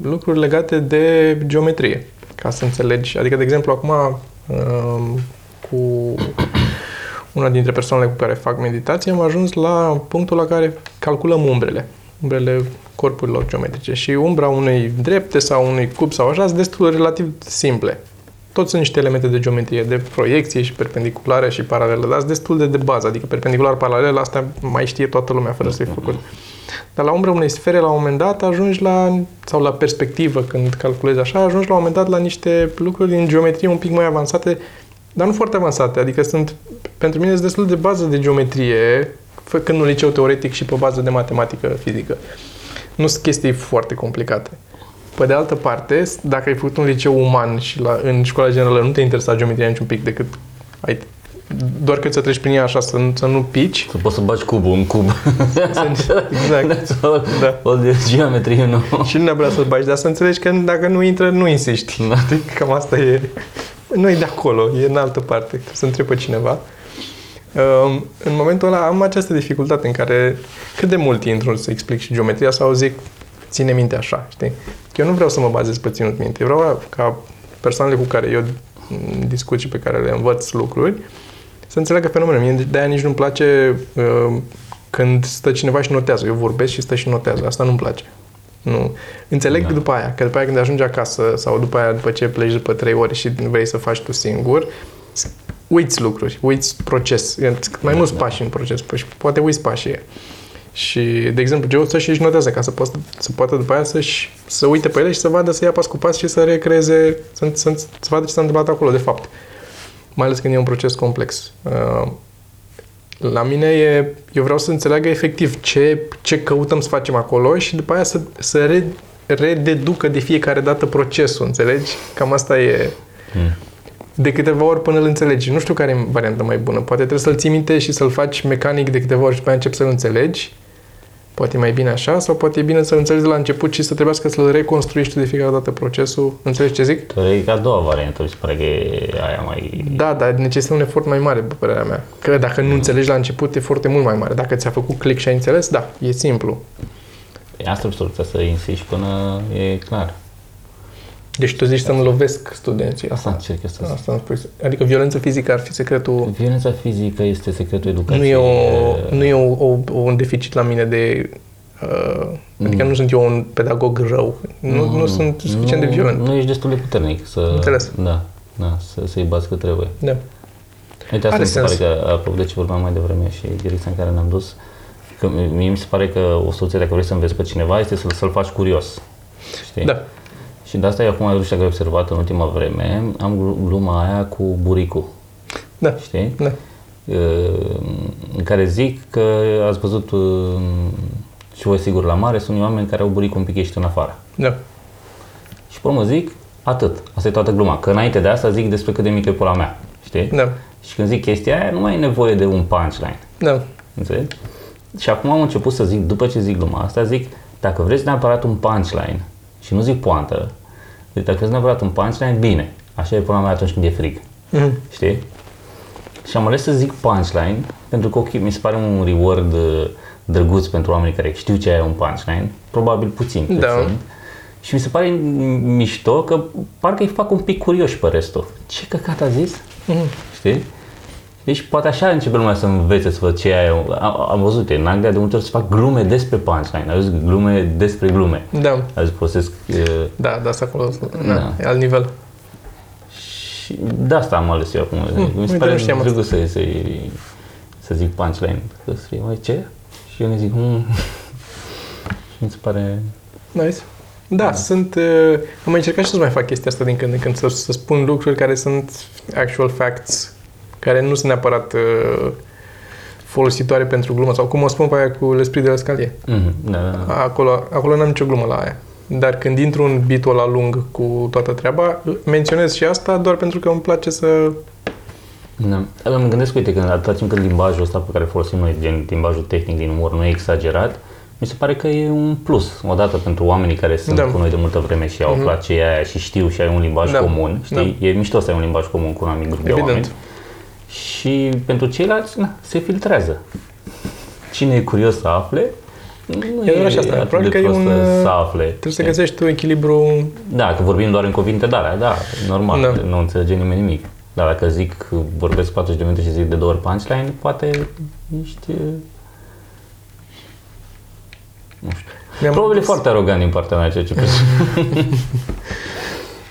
[SPEAKER 2] lucruri legate de geometrie, ca să înțelegi. Adică, de exemplu, acum uh, cu una dintre persoanele cu care fac meditație am ajuns la punctul la care calculăm umbrele, umbrele corpurilor geometrice și umbra unei drepte sau unui cub sau așa sunt destul de relativ simple. Toți sunt niște elemente de geometrie, de proiecție și perpendiculară și paralelă, dar sunt destul de de bază, adică perpendicular, paralel, asta mai știe toată lumea fără să-i făcut. Dar la umbra unei sfere, la un moment dat, ajungi la, sau la perspectivă, când calculezi așa, ajungi la un moment dat la niște lucruri din geometrie un pic mai avansate, dar nu foarte avansate. Adică sunt, pentru mine, sunt destul de bază de geometrie, făcând un liceu teoretic și pe bază de matematică fizică. Nu sunt chestii foarte complicate. Pe de altă parte, dacă ai făcut un liceu uman și la, în școala generală nu te interesa geometria niciun pic decât ai doar că să treci prin ea așa, să, nu- să nu pici.
[SPEAKER 1] Să poți să bagi cubul în cub.
[SPEAKER 2] Exact.
[SPEAKER 1] o,
[SPEAKER 2] Da.
[SPEAKER 1] o de geometrie nu.
[SPEAKER 2] Și nu neapărat să-l bagi, dar să înțelegi că dacă nu intră, nu insisti.
[SPEAKER 1] Da.
[SPEAKER 2] Cam asta e. Nu e de acolo, e în altă parte. Trebuie să întrebi pe cineva. Um, În momentul ăla am această dificultate în care cât de mult intru să explic și geometria sau zic ține minte așa, știi? Că eu nu vreau să mă bazez pe ținut minte. Eu vreau ca persoanele cu care eu mm, discut și pe care le învăț lucruri să înțeleagă fenomenul. Mie de-aia nici nu-mi place uh, când stă cineva și notează. Eu vorbesc și stă și notează. Asta nu-mi place. Nu. Înțeleg
[SPEAKER 1] Da.
[SPEAKER 2] da. după aia, că după aia când ajungi acasă sau după aia după ce pleci după trei ore și vrei să faci tu singur, uiți lucruri, uiți proces. Mai
[SPEAKER 1] Da,
[SPEAKER 2] mulți
[SPEAKER 1] da.
[SPEAKER 2] pași în proces, păi și poate uiți pașii. Și, de exemplu, Geo să și notează ca să, poată, să poată după aia să-și, să uite pe ele și să vadă, să ia pas cu pas și să recreeze, să, să, să vadă ce s-a întâmplat acolo, de fapt. Mai ales când e un proces complex. Uh, La mine e, eu vreau să înțeleagă efectiv ce, ce căutăm să facem acolo și după aia să, să re, rededucă de fiecare dată procesul, înțelegi? Cam asta e
[SPEAKER 1] Mm.
[SPEAKER 2] de câteva ori până îl înțelegi. Nu știu care e varianta mai bună. Poate trebuie să-l ții minte și să-l faci mecanic de câteva ori și după aia începi să-l înțelegi. Poate e mai bine așa sau poate e bine să-l înțelegi de la început și să trebuiască să-l reconstruiești tu de fiecare dată procesul. Înțelegi ce zic?
[SPEAKER 1] Teoretic, a doua variantă, mi se pare că e aia mai...
[SPEAKER 2] Da, dar necesită un efort mai mare, după părerea mea. Că dacă nu înțelegi la început, e foarte mult mai mare. Dacă ți-a făcut click și ai înțeles, da, e simplu.
[SPEAKER 1] E asta e soluția, să insisti până e clar.
[SPEAKER 2] Deci tu zici să-mi lovesc studenții.
[SPEAKER 1] Asta
[SPEAKER 2] Asta,
[SPEAKER 1] încerc eu să zic.
[SPEAKER 2] asta îmi spui. Adică violență fizică ar fi secretul
[SPEAKER 1] Violența fizică este secretul
[SPEAKER 2] Nu
[SPEAKER 1] educației.
[SPEAKER 2] e, o, nu e o, o, un deficit la mine de... Uh, adică
[SPEAKER 1] Mm.
[SPEAKER 2] nu sunt eu un pedagog rău. Nu, nu sunt suficient de violent.
[SPEAKER 1] Nu ești destul de puternic să...
[SPEAKER 2] Înțeles.
[SPEAKER 1] Da, da, să, să-i bați cât trebuie.
[SPEAKER 2] Da.
[SPEAKER 1] Uite, asta
[SPEAKER 2] Are
[SPEAKER 1] mi se pare
[SPEAKER 2] sens.
[SPEAKER 1] că, apropo de ce vorbeam mai devreme și direcția în care ne-am dus, că mie mi se pare că o soluție dacă vrei să înveți pe cineva este să, să-l faci curios. Știi?
[SPEAKER 2] Da.
[SPEAKER 1] Și de asta e acum, nu știu dacă ai observat în ultima vreme, am glu- gluma aia cu buricul.
[SPEAKER 2] Da.
[SPEAKER 1] Știi?
[SPEAKER 2] Da.
[SPEAKER 1] Uh, în care zic că ați văzut uh, și voi sigur la mare, sunt oameni care au buricul un pic ieșit în afară.
[SPEAKER 2] Da.
[SPEAKER 1] Și pe urmă zic, atât. Asta e toată gluma. Că înainte de asta zic despre cât de mică e pula mea. Știi?
[SPEAKER 2] Da.
[SPEAKER 1] Și când zic chestia aia, nu mai e nevoie de un punchline.
[SPEAKER 2] Da.
[SPEAKER 1] Înțelegi? Și acum am început să zic, după ce zic gluma asta, zic, dacă vreți neapărat un punchline, și nu zic poantă, zic, dacă vreți neapărat un punchline, bine. Așa e pula mea atunci când e frig.
[SPEAKER 2] Mhm.
[SPEAKER 1] Știi? Și am ales să zic punchline, pentru că, ok, mi se pare un reward uh, drăguț pentru oamenii care știu ce e un punchline, probabil puțin cât
[SPEAKER 2] Da.
[SPEAKER 1] sunt. Și mi se pare mișto că parcă îi fac un pic curioși pe restul. Ce căcat a zis?
[SPEAKER 2] Mhm.
[SPEAKER 1] Știi? Deci poate așa începe lumea să învețe să văd ce e aia. Am, am văzut, în Anglia de multe ori se fac glume despre punchline, au zis glume despre glume.
[SPEAKER 2] Da.
[SPEAKER 1] Au zis folosesc uh,
[SPEAKER 2] Da, da, asta acolo.
[SPEAKER 1] Da.
[SPEAKER 2] Da. E alt nivel.
[SPEAKER 1] și de asta am ales eu acum. Mi se
[SPEAKER 2] uite,
[SPEAKER 1] pare
[SPEAKER 2] nu știam asta.
[SPEAKER 1] drăguț să, să, să zic punchline. Că scrie, "Măi, ce? Și eu ne zic, mm. și mi se pare...
[SPEAKER 2] Nice. Da, sunt... Uh, am mai încercat și să mai fac chestia asta din când în când, să, să spun lucruri care sunt actual facts, care nu sunt neapărat uh, folositoare pentru glumă, sau cum o spun pe aia cu l'esprit de la scalie.
[SPEAKER 1] Mm, da, da, da.
[SPEAKER 2] Acolo, acolo n-am nicio glumă la aia. Dar când intru în bitul la lung cu toată treaba, menționez și asta doar pentru că îmi place să...
[SPEAKER 1] Da. Dar mă gândesc, uite, că atâta timp cât limbajul ăsta pe care îl folosim noi, gen limbajul tehnic din umor, nu e exagerat, mi se pare că e un plus, odată pentru oamenii care sunt
[SPEAKER 2] Da.
[SPEAKER 1] cu noi de multă vreme și au aflat ce e aia și știu și ai un limbaj
[SPEAKER 2] Da.
[SPEAKER 1] comun, știi? E mișto să ai un limbaj comun cu un anumit grup de
[SPEAKER 2] Evident.
[SPEAKER 1] oameni. Și pentru ceilalți, na, se filtrează. Cine e curios să afle, nu
[SPEAKER 2] E doar așa asta.
[SPEAKER 1] atât
[SPEAKER 2] Probabil
[SPEAKER 1] de
[SPEAKER 2] că e
[SPEAKER 1] prost
[SPEAKER 2] un,
[SPEAKER 1] să-
[SPEAKER 2] uh,
[SPEAKER 1] să afle.
[SPEAKER 2] Trebuie să găsești tu echilibru...
[SPEAKER 1] Da, că vorbim doar în cuvinte de alea, da, normal,
[SPEAKER 2] Da.
[SPEAKER 1] nu înțelege nimeni nimic. Dar dacă zic, vorbesc 40 de minute și zic de două ori punchline, poate ești... Nu știu.
[SPEAKER 2] Mi-am
[SPEAKER 1] Probabil e
[SPEAKER 2] pus-
[SPEAKER 1] foarte arogant din partea mea ceea ce presupun.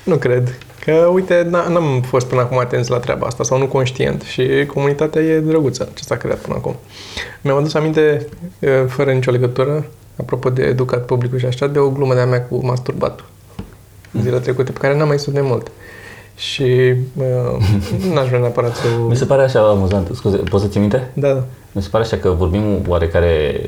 [SPEAKER 2] Nu cred. Că, uite, n- n-am fost până acum atenți la treaba asta sau nu conștient și comunitatea e drăguță ce s-a creat până acum. Mi-am adus aminte, e, fără nicio legătură, apropo de educat publicul și așa, de o glumă de-a mea cu masturbatul zilele trecute, pe care n-am mai spus de mult. și uh, n-aș vrea neapărat să o...
[SPEAKER 1] Mi se pare așa amuzant, scuze, poți să ții minte?
[SPEAKER 2] Da, da.
[SPEAKER 1] Mi se pare așa că vorbim oarecare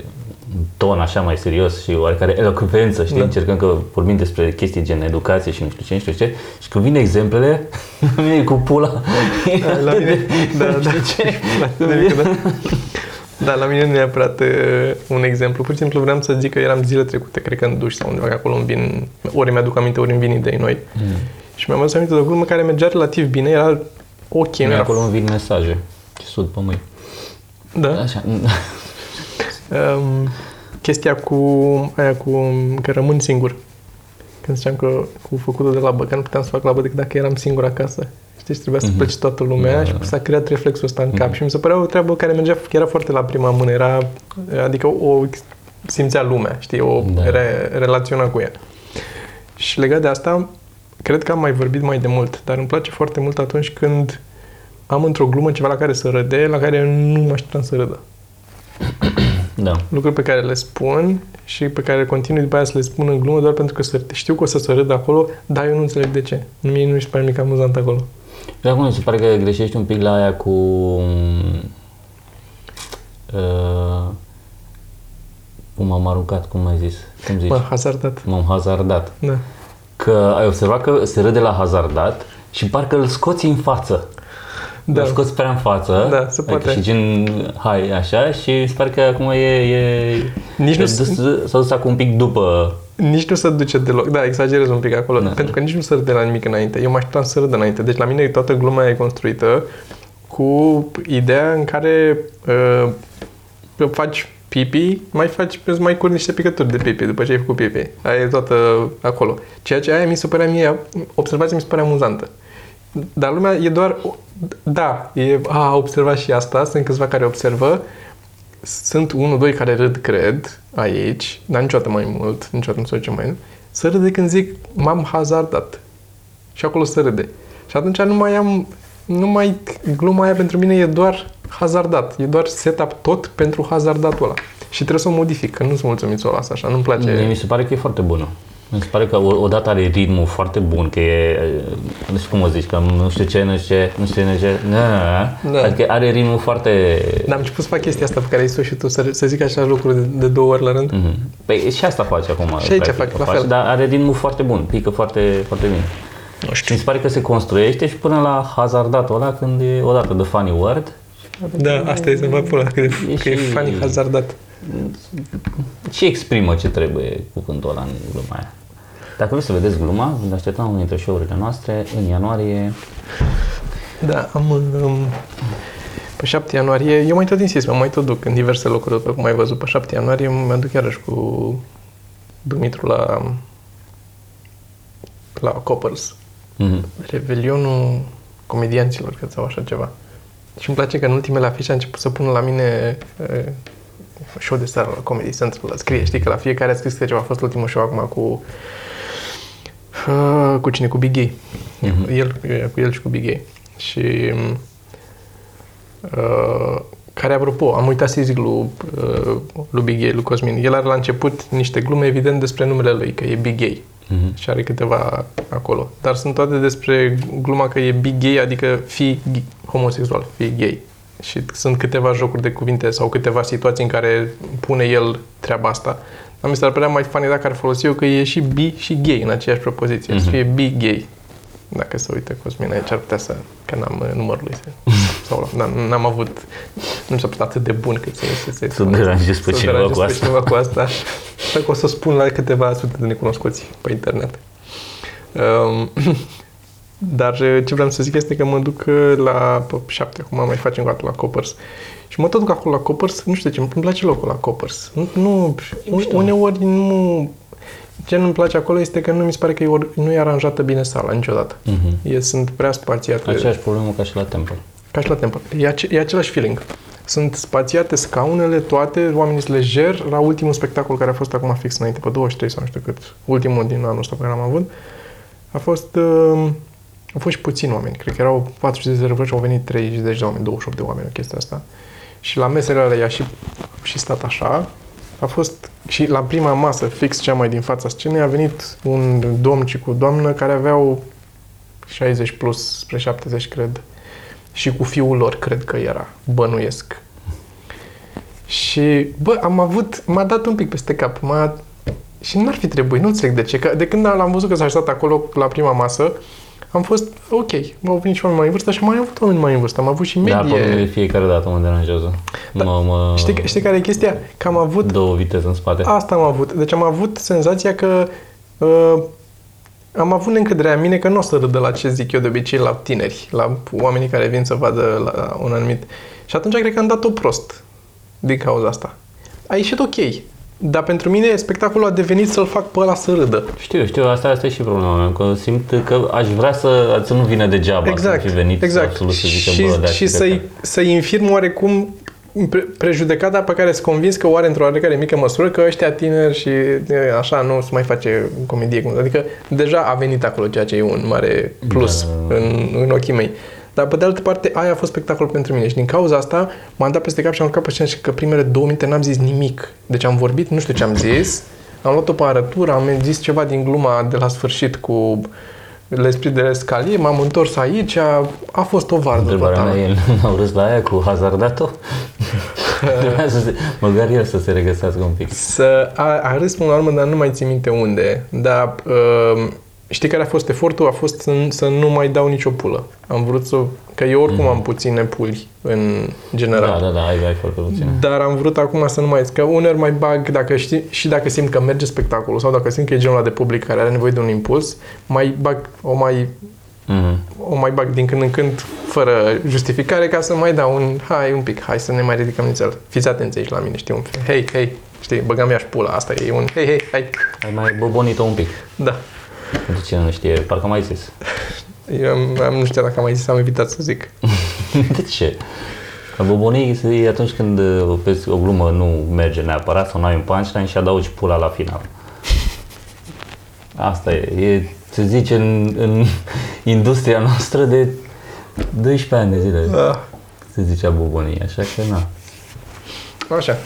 [SPEAKER 1] ton așa mai serios și oarecare elocvență, știi?
[SPEAKER 2] Da.
[SPEAKER 1] Încercăm că vorbim despre chestii gen educație și nu știu ce, nu știu ce. Și când vine exemplele, vine cu pula.
[SPEAKER 2] La mine, da, da.
[SPEAKER 1] Nu știu ce.
[SPEAKER 2] La mine, da. Da, la mine nu e neapărat uh, un exemplu. Pur și simplu vreau să zic că eram zile trecute, cred că în duș sau undeva, că acolo îmi vin, ori mi-aduc aminte, ori îmi vin idei noi.
[SPEAKER 1] Mm.
[SPEAKER 2] Și mi-am adus aminte de o glumă care mergea relativ bine, era ok, nu
[SPEAKER 1] Mie
[SPEAKER 2] era...
[SPEAKER 1] acolo îmi vin mesaje. Ce sud pe mâini.
[SPEAKER 2] Da.
[SPEAKER 1] Așa.
[SPEAKER 2] Um, chestia cu aia cu că rămân singur. Când ziceam că cu făcutul de labă, că nu puteam să fac labă decât dacă eram singur acasă. Știi, și trebuia să
[SPEAKER 1] Mhm.
[SPEAKER 2] plece toată lumea
[SPEAKER 1] Da,
[SPEAKER 2] și
[SPEAKER 1] da.
[SPEAKER 2] s-a creat reflexul ăsta în cap
[SPEAKER 1] Mhm.
[SPEAKER 2] și mi se părea o treabă care mergea, era foarte la prima mână, era, adică o simțea lumea, știi, o
[SPEAKER 1] Da.
[SPEAKER 2] re, relaționa cu ea. Și legat de asta, cred că am mai vorbit mai de mult, dar îmi place foarte mult atunci când am într-o glumă ceva la care să râde, la care nu mă așteptam să râdă
[SPEAKER 1] Da.
[SPEAKER 2] lucruri pe care le spun și pe care continui după aia să le spun în glumă doar pentru că să, știu că o să se râd acolo, dar eu nu înțeleg de ce. Mie nu mi se pare nimic amuzant acolo.
[SPEAKER 1] Eu acum mi se pare că greșești un pic la aia cu... Uh, cum am aruncat, cum ai zis? Cum zici?
[SPEAKER 2] Mă, hazardat.
[SPEAKER 1] M-am hazardat.
[SPEAKER 2] Da.
[SPEAKER 1] Că ai observat că se râde la hazardat și parcă îl scoți în față.
[SPEAKER 2] Da.
[SPEAKER 1] Îl scoți prea în față.
[SPEAKER 2] Da, se
[SPEAKER 1] Adică
[SPEAKER 2] poate.
[SPEAKER 1] și gen, hai, așa, și sper că acum e... e
[SPEAKER 2] Nici nu
[SPEAKER 1] e dus, s-a dus acum un pic după...
[SPEAKER 2] Nici nu se duce deloc. Da, exagerez un pic acolo.
[SPEAKER 1] Da.
[SPEAKER 2] Pentru că nici nu se râde la nimic înainte. Eu mă așteptam să râdă înainte. Deci la mine toată gluma e construită cu ideea în care uh, faci pipi, mai faci, îți mai curgi niște picături de pipi după ce ai făcut pipi. Aia e toată acolo. Ceea ce aia mi se părea mie, observația mi se părea amuzantă. Dar lumea e doar, da, e, a, a observat și asta, sunt câțiva care observă, sunt unul, doi care râd, cred, aici, dar niciodată mai mult, niciodată nu se duce mai mult, să râde când zic m-am hazardat. Și acolo să râde. Și atunci nu mai am, nu mai, gluma aia pentru mine e doar hazardat. E doar setup tot pentru hazardatul ăla. Și trebuie să o modific, că nu sunt mulțumit să o las așa, nu-mi place.
[SPEAKER 1] Mie mi se pare că e foarte bună. Mi se pare că o- odată are ritmul foarte bun, că e, nu știu cum o zici, că nu știu ce, nu știu ce, nu știu ce, nu știu ce, na, na,
[SPEAKER 2] Da.
[SPEAKER 1] adică are ritmul foarte...
[SPEAKER 2] Dar am început să fac chestia asta pe care ai spus și tu, să, să zic așa lucruri de, de două ori la rând.
[SPEAKER 1] Mhm. Păi și asta face acum.
[SPEAKER 2] Și aici
[SPEAKER 1] practic,
[SPEAKER 2] fac
[SPEAKER 1] o
[SPEAKER 2] la
[SPEAKER 1] face,
[SPEAKER 2] fel.
[SPEAKER 1] Dar are ritmul foarte bun, pică foarte, foarte bine.
[SPEAKER 2] Nu
[SPEAKER 1] Și mi se pare că se construiește și până la hazardatul ăla când e odată de funny word.
[SPEAKER 2] Da, asta este mai pula, că,
[SPEAKER 1] E
[SPEAKER 2] că e
[SPEAKER 1] și-
[SPEAKER 2] funny hazardat.
[SPEAKER 1] Și exprimă ce trebuie cuvântul ăla în gluma aia. Dacă vreți să vedeți gluma, vă așteptăm unul dintre show-urile noastre în ianuarie.
[SPEAKER 2] Da, am... Um, pe 7 ianuarie, eu mai tot insist, mă mai tot duc în diverse locuri, după cum ai văzut, pe 7 ianuarie mă duc iarăși cu Dumitru la la Coppers,
[SPEAKER 1] Mhm.
[SPEAKER 2] Revelionul comedianților, cred, sau așa ceva. Și îmi place că în ultimele afișe a început să pună la mine uh, show de seară la Comedy Central, scrie, știi, că la fiecare a scris câte ceva, a fost ultimul show acum cu uh, cu cine? Cu Big Gay.
[SPEAKER 1] Mhm.
[SPEAKER 2] El, cu el și cu Big Gay. Și uh, care, apropo, am uitat să-i zic lui, uh, lui Big Gay, lui Cosmin. El are la început niște glume, evident, despre numele lui, că e Big Gay.
[SPEAKER 1] Mhm.
[SPEAKER 2] Și are câteva acolo. Dar sunt toate despre gluma că e big gay, adică fi gay, homosexual, fi gay. Și sunt câteva jocuri de cuvinte sau câteva situații în care pune el treaba asta. Dar mi s-ar părea mai funny dacă ar folosi eu că e și bi și gay în aceeași propoziție. Mm-hmm. Să fie bi gay. Dacă se uită Cosmin aici ar putea să... Că n-am uh, numărul lui. să- Sau n-am, n-am avut... Nu s-a putut atât de bun cât să... Să, să,
[SPEAKER 1] Să deranjezi pe
[SPEAKER 2] să
[SPEAKER 1] cineva
[SPEAKER 2] deranjez
[SPEAKER 1] cu
[SPEAKER 2] pe
[SPEAKER 1] asta.
[SPEAKER 2] cineva cu asta. Așa că o să spun la câteva sute de necunoscuți pe internet. Um, dar uh, ce vreau să zic este că mă duc uh, la pe șapte, acum mai facem o dată la Coppers. Și mă tot duc acolo la Coppers, nu știu de ce, îmi place locul la Coppers. Nu, nu uneori nu... Ce nu-mi place acolo este că nu mi se pare că e or, nu e aranjată bine sala niciodată.
[SPEAKER 1] Mhm.
[SPEAKER 2] E, sunt prea spațiate.
[SPEAKER 1] Aceeași problemă ca și la Temple.
[SPEAKER 2] Ca și la Temple. E, ace- e același feeling. Sunt spațiate scaunele, toate, oamenii sunt lejer. La ultimul spectacol care a fost acum fix înainte, pe 23 sau nu știu cât, ultimul din anul ăsta pe care l-am avut, a fost, uh, au fost și puțini oameni. Cred că erau 40 de rezervări și au venit 30 de oameni, 28 de oameni, o chestia asta. Și la mesele alea i-a și, și stat așa. A fost și la prima masă, fix cea mai din fața scenei, a venit un domn și cu doamnă care aveau 60 plus spre 70, cred. Și cu fiul lor, cred că era, bănuiesc. Și, bă, am avut, m-a dat un pic peste cap, m-a... Și n-ar fi trebuit, nu înțeleg de ce. Că de când l-am văzut că s-a așezat acolo la prima masă, am fost ok, m-au venit și oameni mai în vârstă și mai avut oameni mai în vârstă. Am avut și
[SPEAKER 1] Da,
[SPEAKER 2] medie.
[SPEAKER 1] pe mine de fiecare dată mă deranjează.
[SPEAKER 2] Da.
[SPEAKER 1] Mă, mă,
[SPEAKER 2] Știi, știi care e chestia? Că am avut
[SPEAKER 1] Două viteze în spate.
[SPEAKER 2] Asta am avut. Deci am avut senzația că uh, am avut neîncrederea în mine că nu o să râdă la ce zic eu de obicei la tineri, la oamenii care vin să vadă la un anumit... Și atunci cred că am dat-o prost din cauza asta. A ieșit ok, dar pentru mine spectacolul a devenit să-l fac pe ăla să râdă.
[SPEAKER 1] Știu, știu, asta, asta e și problema mea, că simt că aș vrea să, să nu vină degeaba
[SPEAKER 2] Exact,
[SPEAKER 1] să fi venit
[SPEAKER 2] exact.
[SPEAKER 1] absolut să zică,
[SPEAKER 2] și,
[SPEAKER 1] bă, de
[SPEAKER 2] și să-i, să-i infirm oarecum pre- prejudecata pe care sunt convins că o are într-o oarecare mică măsură că ăștia tineri și e, așa nu se mai face comedie. cum- Adică deja a venit acolo ceea ce e un mare plus
[SPEAKER 1] Da.
[SPEAKER 2] în, în ochii mei. Dar pe de altă parte, aia a fost spectacol pentru mine și din cauza asta m-am dat peste cap și am urcat pe scenă și că primele două minute n-am zis nimic. Deci am vorbit, nu știu ce am zis, am luat-o pe arătură, am zis ceva din gluma de la sfârșit cu l'esprit de l'escalier, m-am întors aici, a, a fost o vardă
[SPEAKER 1] Întrebarea
[SPEAKER 2] totală.
[SPEAKER 1] mea e, n-au râs la aia cu hazardato? Trebuia să se, măcar el să se regăsească un pic.
[SPEAKER 2] Să a, a râs până la urmă, dar nu mai țin minte unde. Dar uh, știi care a fost efortul? A fost să, să nu mai dau nicio pulă. Am vrut să... Că eu oricum am puține puli în general.
[SPEAKER 1] Da, da, da, ai, ai foarte puțin.
[SPEAKER 2] Dar am vrut acum să nu mai... Că uneori mai bag, dacă știi, și dacă simt că merge spectacolul sau dacă simt că e genul ăla de public care are nevoie de un impuls, mai bag, o mai
[SPEAKER 1] Mhm.
[SPEAKER 2] o mai bag din când în când fără justificare ca să mai dau un hai un pic, hai să ne mai ridicăm nițel. Fiți atenți aici la mine, știi, un fel. Hei, hei, știi, băgam ea și pula, asta e un hei, hei, hai.
[SPEAKER 1] Ai mai bobonit-o un pic.
[SPEAKER 2] Da.
[SPEAKER 1] Pentru cine nu știe, parcă am mai zis.
[SPEAKER 2] Eu am, am, nu știu dacă am mai zis, am evitat să zic.
[SPEAKER 1] De ce? Bobonii e atunci când uh, pe o glumă nu merge neapărat sau nu ai un punchline și adaugi pula la final. Asta e. e se zice în, în industria noastră de 12 ani de zile.
[SPEAKER 2] Ah,
[SPEAKER 1] Se zicea bobonii, așa că na.
[SPEAKER 2] așa.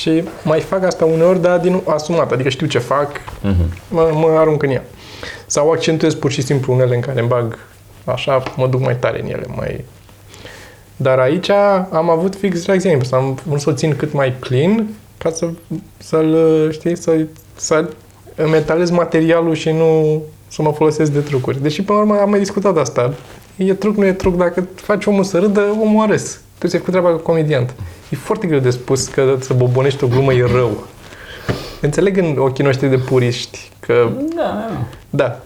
[SPEAKER 2] Și mai fac asta uneori, dar din asumat, adică știu ce fac,
[SPEAKER 1] Mhm.
[SPEAKER 2] mă, mă arunc în ea. Sau accentuez pur și simplu unele în care îmi bag așa, mă duc mai tare în ele, mai... Dar aici am avut fix reacția inversă. Am vrut să-l țin cât mai clean ca să, să-l, știi, să, să îmi etalez materialul și nu să mă folosesc de trucuri. Deși, până la urmă, am mai discutat asta. E truc, nu e truc. Dacă faci omul să râdă, omul a râs. Trebuie să-i făcut treaba ca comediant. E foarte greu de spus că să bobonești o glumă e rău. Înțeleg în ochii noștri de puriști că
[SPEAKER 1] Da, da.
[SPEAKER 2] da,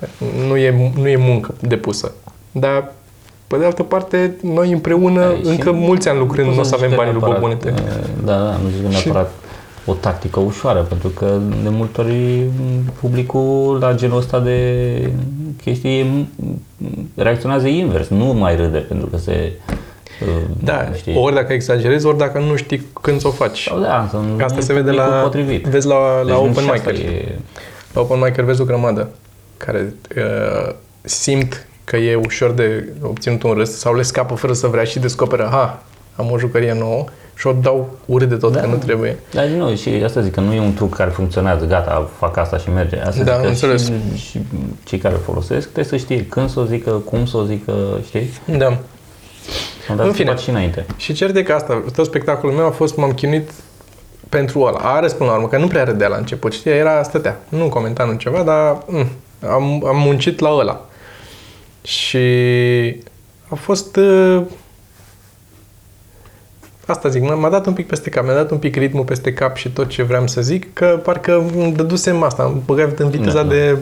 [SPEAKER 2] nu e, nu e muncă depusă. Dar, pe de altă parte, noi împreună,
[SPEAKER 1] Ai, și
[SPEAKER 2] încă mulți ani lucrând, nu o
[SPEAKER 1] poți
[SPEAKER 2] să avem
[SPEAKER 1] zici că
[SPEAKER 2] banii lui
[SPEAKER 1] neapărat,
[SPEAKER 2] Bobonete.
[SPEAKER 1] uh, Da, da, nu zic că neapărat o tactică ușoară, pentru că de multe ori m, publicul la genul ăsta de chestii m, reacționează invers, nu mai râde pentru că se... uh,
[SPEAKER 2] Da,
[SPEAKER 1] știi,
[SPEAKER 2] ori dacă exagerezi, ori dacă nu știi când să o faci.
[SPEAKER 1] sau da, să nu
[SPEAKER 2] Asta
[SPEAKER 1] e
[SPEAKER 2] se vede
[SPEAKER 1] publicul
[SPEAKER 2] la,
[SPEAKER 1] potrivit.
[SPEAKER 2] vezi la,
[SPEAKER 1] Deci
[SPEAKER 2] la
[SPEAKER 1] nu
[SPEAKER 2] open
[SPEAKER 1] și asta
[SPEAKER 2] mic
[SPEAKER 1] e-
[SPEAKER 2] La open mic vezi o grămadă care uh, simt că e ușor de obținut un râs sau le scapă fără să vrea și descoperă, ha, am o jucărie nouă și o dau urât de tot
[SPEAKER 1] Da.
[SPEAKER 2] că nu trebuie.
[SPEAKER 1] Dar din nou, și asta zic că nu e un truc care funcționează, gata, fac asta și merge. Asta
[SPEAKER 2] Da,
[SPEAKER 1] zic că
[SPEAKER 2] înțeles.
[SPEAKER 1] Și, și cei care o folosesc trebuie să știe când să o zică, cum să o zică, știi?
[SPEAKER 2] Da.
[SPEAKER 1] Am dat
[SPEAKER 2] În
[SPEAKER 1] să
[SPEAKER 2] fine.
[SPEAKER 1] faci și înainte.
[SPEAKER 2] Și cert e că asta, tot spectacolul meu a fost, m-am chinuit pentru ăla. A ales până la urmă, că nu prea râdea la început, știi, era, stătea. Nu comenta, nu ceva, dar mm, am, am muncit la ăla. Și a fost... Uh, asta zic, m- m-a dat un pic peste cap, mi-a dat un pic ritmul peste cap și tot ce vreau să zic, că parcă îmi dădusem asta, am băgat în viteza
[SPEAKER 1] Da, da.
[SPEAKER 2] de...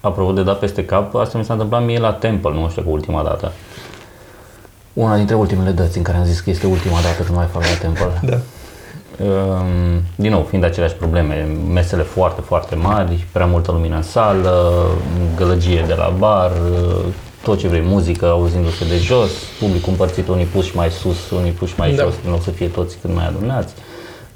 [SPEAKER 1] Apropo de dat peste cap, asta mi s-a întâmplat mie la Temple, nu știu cu ultima dată. Una dintre ultimele dăți în care am zis că este ultima dată când mai fac la Temple.
[SPEAKER 2] Da.
[SPEAKER 1] Um, Din nou, fiind aceleași probleme, mesele foarte, foarte mari, prea multă lumină în sală, gălăgie de la bar, tot ce vrei, muzică auzindu-se de jos, publicul împărțit unii puși mai sus, unii puși mai
[SPEAKER 2] Da.
[SPEAKER 1] jos, în loc să fie toți cât mai adunați.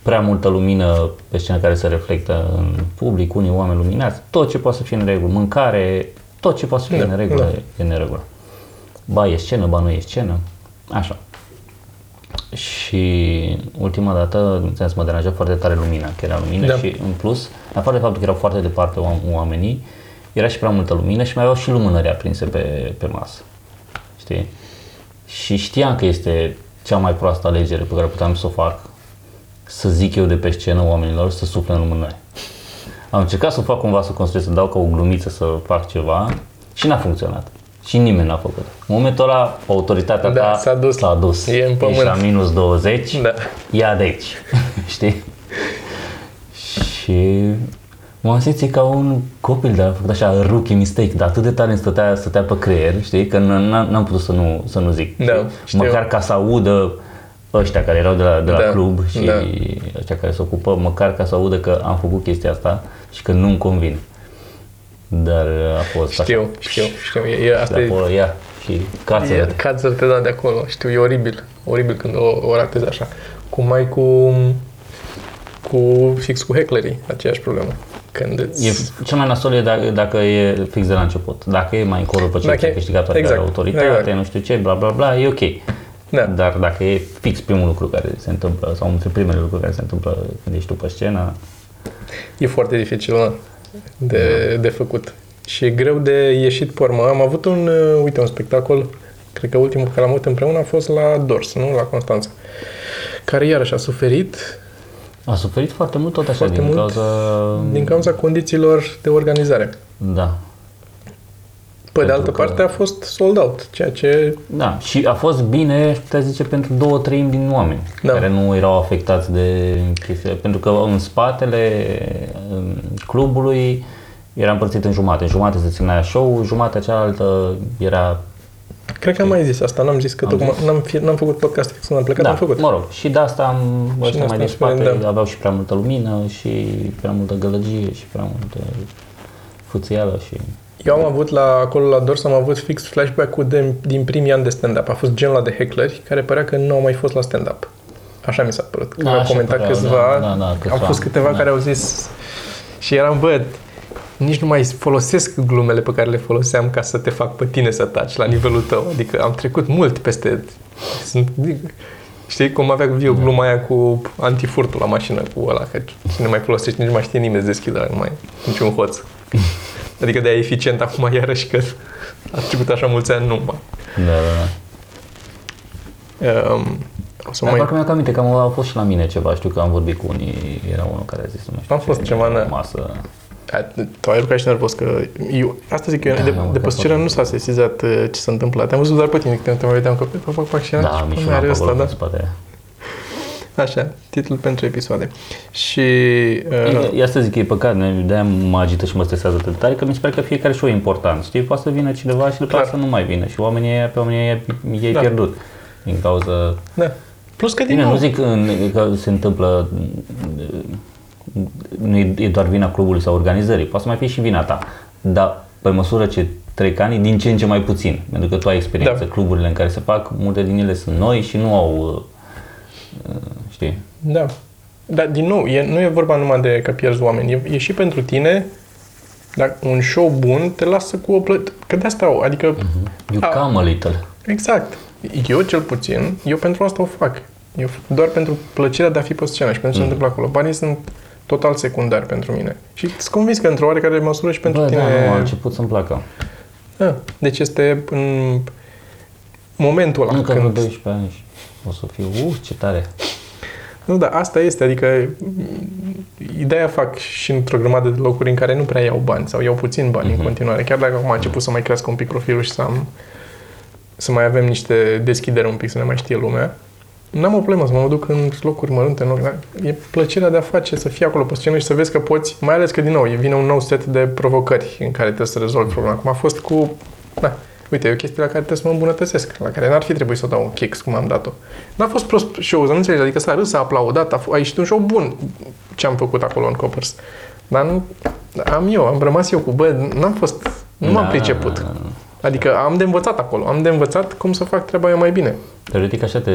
[SPEAKER 1] Prea multă lumină pe scenă care se reflectă în public, unii oameni luminați, tot ce poate să fie în regulă, mâncare, tot ce poate să fie
[SPEAKER 2] Da,
[SPEAKER 1] în regulă
[SPEAKER 2] da.
[SPEAKER 1] e în regulă. Ba e scenă, ba nu e scenă, așa. Și ultima dată, înțeles, mă deranja foarte tare lumina, că era lumină
[SPEAKER 2] Da.
[SPEAKER 1] și în plus, în afară de faptul că erau foarte departe oam- oamenii, era și prea multă lumină și mai aveau și lumânări aprinse pe, pe masă. Știi? Și știam că este cea mai proastă alegere pe care puteam să o fac, să zic eu de pe scenă oamenilor să sufle în lumânări. Am încercat să fac cumva să construiesc, să dau ca o glumiță să fac ceva și n-a funcționat. Și nimeni n-a făcut. În momentul ăla, autoritatea
[SPEAKER 2] Da,
[SPEAKER 1] ta
[SPEAKER 2] s-a dus.
[SPEAKER 1] S-a dus.
[SPEAKER 2] E în pământ.
[SPEAKER 1] Ești la minus 20,
[SPEAKER 2] Da.
[SPEAKER 1] ia de aici. Știi? Și m-am simțit ca un copil de a făcut așa rookie mistake, dar atât de tare îmi stătea, stătea pe creier, știi, că n- n- n-am putut să nu, să nu zic.
[SPEAKER 2] Da,
[SPEAKER 1] știi?
[SPEAKER 2] știu.
[SPEAKER 1] Măcar ca să audă ăștia care erau de la, de la
[SPEAKER 2] Da,
[SPEAKER 1] club și
[SPEAKER 2] da.
[SPEAKER 1] ăștia care se ocupă, măcar ca să audă că am făcut chestia asta și că nu-mi convine. Dar a fost
[SPEAKER 2] Știu,
[SPEAKER 1] așa.
[SPEAKER 2] știu, știu. E, e, asta
[SPEAKER 1] De
[SPEAKER 2] e,
[SPEAKER 1] acolo, ia și cață
[SPEAKER 2] e cață te da de acolo. Știu, e oribil. Oribil când o, o ratezi așa. Cum ai cu, cu fix cu hecklerii, aceeași problemă. Când îți...
[SPEAKER 1] E, cel mai nasol e dacă, dacă e fix de la început. Dacă e mai încolo după ce
[SPEAKER 2] Dacă
[SPEAKER 1] ți-ai
[SPEAKER 2] e-
[SPEAKER 1] câștigat toate
[SPEAKER 2] exact,
[SPEAKER 1] autoritatea,
[SPEAKER 2] exact.
[SPEAKER 1] nu știu ce, bla bla bla, e ok.
[SPEAKER 2] Da.
[SPEAKER 1] Dar dacă e fix primul lucru care se întâmplă, sau unul dintre primele lucruri care se întâmplă când ești tu pe scenă,
[SPEAKER 2] E foarte dificil da, de, de făcut. Și e greu de ieșit pe urmă. Am avut un, uh, uite, un spectacol, cred că ultimul pe care l-am avut împreună a fost la Dors, nu? La Constanța. Care iarăși a suferit
[SPEAKER 1] a suferit foarte mult tot așa
[SPEAKER 2] Foarte
[SPEAKER 1] din
[SPEAKER 2] mult
[SPEAKER 1] cauza...
[SPEAKER 2] din cauza condițiilor de organizare.
[SPEAKER 1] Da.
[SPEAKER 2] Pe de
[SPEAKER 1] Pentru
[SPEAKER 2] altă
[SPEAKER 1] că-
[SPEAKER 2] parte a fost sold out, ceea ce
[SPEAKER 1] Da, și a fost bine, aș putea zice, pentru două treimi din oameni
[SPEAKER 2] Da.
[SPEAKER 1] care nu erau afectați de chestia. Pentru că în spatele um, clubului era împărțit în jumate. În jumate se ținea show, jumatea cealaltă era
[SPEAKER 2] Cred că am mai zis asta, n-am zis că
[SPEAKER 1] Am
[SPEAKER 2] tocmai,
[SPEAKER 1] zis?
[SPEAKER 2] n-am, fi, n-am făcut podcast fix când am plecat,
[SPEAKER 1] da,
[SPEAKER 2] am făcut.
[SPEAKER 1] mă rog, și de asta am, ăștia
[SPEAKER 2] în
[SPEAKER 1] mai din
[SPEAKER 2] asta am
[SPEAKER 1] spate
[SPEAKER 2] spune, da.
[SPEAKER 1] aveau și prea multă lumină și prea multă gălăgie și prea multă fuțială și...
[SPEAKER 2] Eu am avut la, acolo la Dors, am avut fix flashback-ul de, din primii ani de stand-up. A fost genul ăla de heckleri care părea că nu au mai fost la stand-up. Așa mi s-a părut. Când
[SPEAKER 1] Da,
[SPEAKER 2] au
[SPEAKER 1] așa
[SPEAKER 2] comentat
[SPEAKER 1] păreau,
[SPEAKER 2] câțiva,
[SPEAKER 1] da, da, da,
[SPEAKER 2] au
[SPEAKER 1] câțiva,
[SPEAKER 2] fost câteva
[SPEAKER 1] da.
[SPEAKER 2] care au zis și eram, bă, nici nu mai folosesc glumele pe care le foloseam ca să te fac pe tine să taci la nivelul tău. Adică am trecut mult peste... Sunt, știi cum avea eu gluma aia cu antifurtul la mașină, cu ăla, că cine mai folosește, nici nu mai știe nimeni să deschidă, nu mai niciun hoț. Adică de-aia e eficient acum iarăși că a trecut așa mulți ani, nu mai.
[SPEAKER 1] Da, da, da.
[SPEAKER 2] Um, o să
[SPEAKER 1] Dar
[SPEAKER 2] mai...
[SPEAKER 1] parcă mi-am aminte că am, a fost și la mine ceva, știu că am vorbit cu unii, era unul care a zis, nu știu
[SPEAKER 2] Am fost
[SPEAKER 1] ce,
[SPEAKER 2] ceva,
[SPEAKER 1] la
[SPEAKER 2] da.
[SPEAKER 1] masă.
[SPEAKER 2] A, Tu ai lucrat și nervos că eu, asta zic eu,
[SPEAKER 1] Da,
[SPEAKER 2] de,
[SPEAKER 1] am
[SPEAKER 2] de
[SPEAKER 1] lucrat
[SPEAKER 2] pe scenă
[SPEAKER 1] foarte
[SPEAKER 2] nu s-a sesizat uh, ce s-a întâmplat. Te-am văzut doar pe tine, când te mai vedeam că fac, fac, fac și eram,
[SPEAKER 1] Da,
[SPEAKER 2] ce
[SPEAKER 1] mi și
[SPEAKER 2] mai are
[SPEAKER 1] pe
[SPEAKER 2] ăsta,
[SPEAKER 1] acolo
[SPEAKER 2] da?
[SPEAKER 1] în spate.
[SPEAKER 2] Așa, titlul pentru episoade. Și... Uh,
[SPEAKER 1] E, asta zic că e păcat, ne- de-aia mă agită și mă stresează atât de tare, că mi se pare că fiecare show e important, știi? Poate să vină cineva și după
[SPEAKER 2] Clar.
[SPEAKER 1] asta să nu mai vină și oamenii ăia, pe oamenii ăia i-ai
[SPEAKER 2] Da.
[SPEAKER 1] pierdut. Din cauza...
[SPEAKER 2] da. Plus că din
[SPEAKER 1] Bine,
[SPEAKER 2] nou,
[SPEAKER 1] nu zic în, că se întâmplă, nu e, e doar vina clubului sau organizării, poate să mai fie și vina ta, dar pe măsură ce trec ani, din ce în ce mai puțin, pentru că tu ai experiență.
[SPEAKER 2] Da.
[SPEAKER 1] Cluburile în care se fac, multe din ele sunt noi și nu au, uh, uh, știi,
[SPEAKER 2] Da. Dar, din nou, e, nu e vorba numai de că pierzi oameni, e, e și pentru tine, dar un show bun te lasă cu o plătă. Că de asta au, adică...
[SPEAKER 1] you
[SPEAKER 2] A.
[SPEAKER 1] come a little.
[SPEAKER 2] Exact. Eu, cel puțin, eu pentru asta o fac. Eu doar pentru plăcerea de a fi pe scenă și pentru ce se întâmplă acolo. Banii sunt total secundari pentru mine. Și sunt convins că într-o oarecare măsură și pentru
[SPEAKER 1] Bă,
[SPEAKER 2] tine...
[SPEAKER 1] da, nu, a început să-mi placă.
[SPEAKER 2] Da. Deci este în momentul ăla
[SPEAKER 1] Încă
[SPEAKER 2] când...
[SPEAKER 1] vreo 12 ani și o să fiu, uh, ce tare.
[SPEAKER 2] Nu, dar asta este, adică m, ideea fac și într-o grămadă de locuri în care nu prea iau bani sau iau puțin bani
[SPEAKER 1] Mhm.
[SPEAKER 2] în continuare, chiar dacă acum a început să mai crească un pic profilul și să am să mai avem niște deschidere un pic, să ne mai știe lumea. N-am o problemă să mă duc în locuri mărunte, în loc, dar e plăcerea de a face, să fii acolo pe scenă și să vezi că poți, mai ales că din nou, e vine un nou set de provocări în care trebuie să rezolvi problema. Acum a fost cu, na, uite, e o chestie la care trebuie să mă îmbunătățesc, la care n-ar fi trebuit să o dau un kick cum am dat-o. N-a fost prost show, să nu înțelegi, adică s-a râs, s-a aplaudat, a, f- a ieșit un show bun ce am făcut acolo în Coppers. Dar nu, am eu, am rămas eu cu, bă, n-am fost, nu m-am
[SPEAKER 1] Da,
[SPEAKER 2] priceput.
[SPEAKER 1] da, da.
[SPEAKER 2] Adică am de învățat acolo, am de învățat cum să fac treaba eu mai bine.
[SPEAKER 1] Teoretic așa te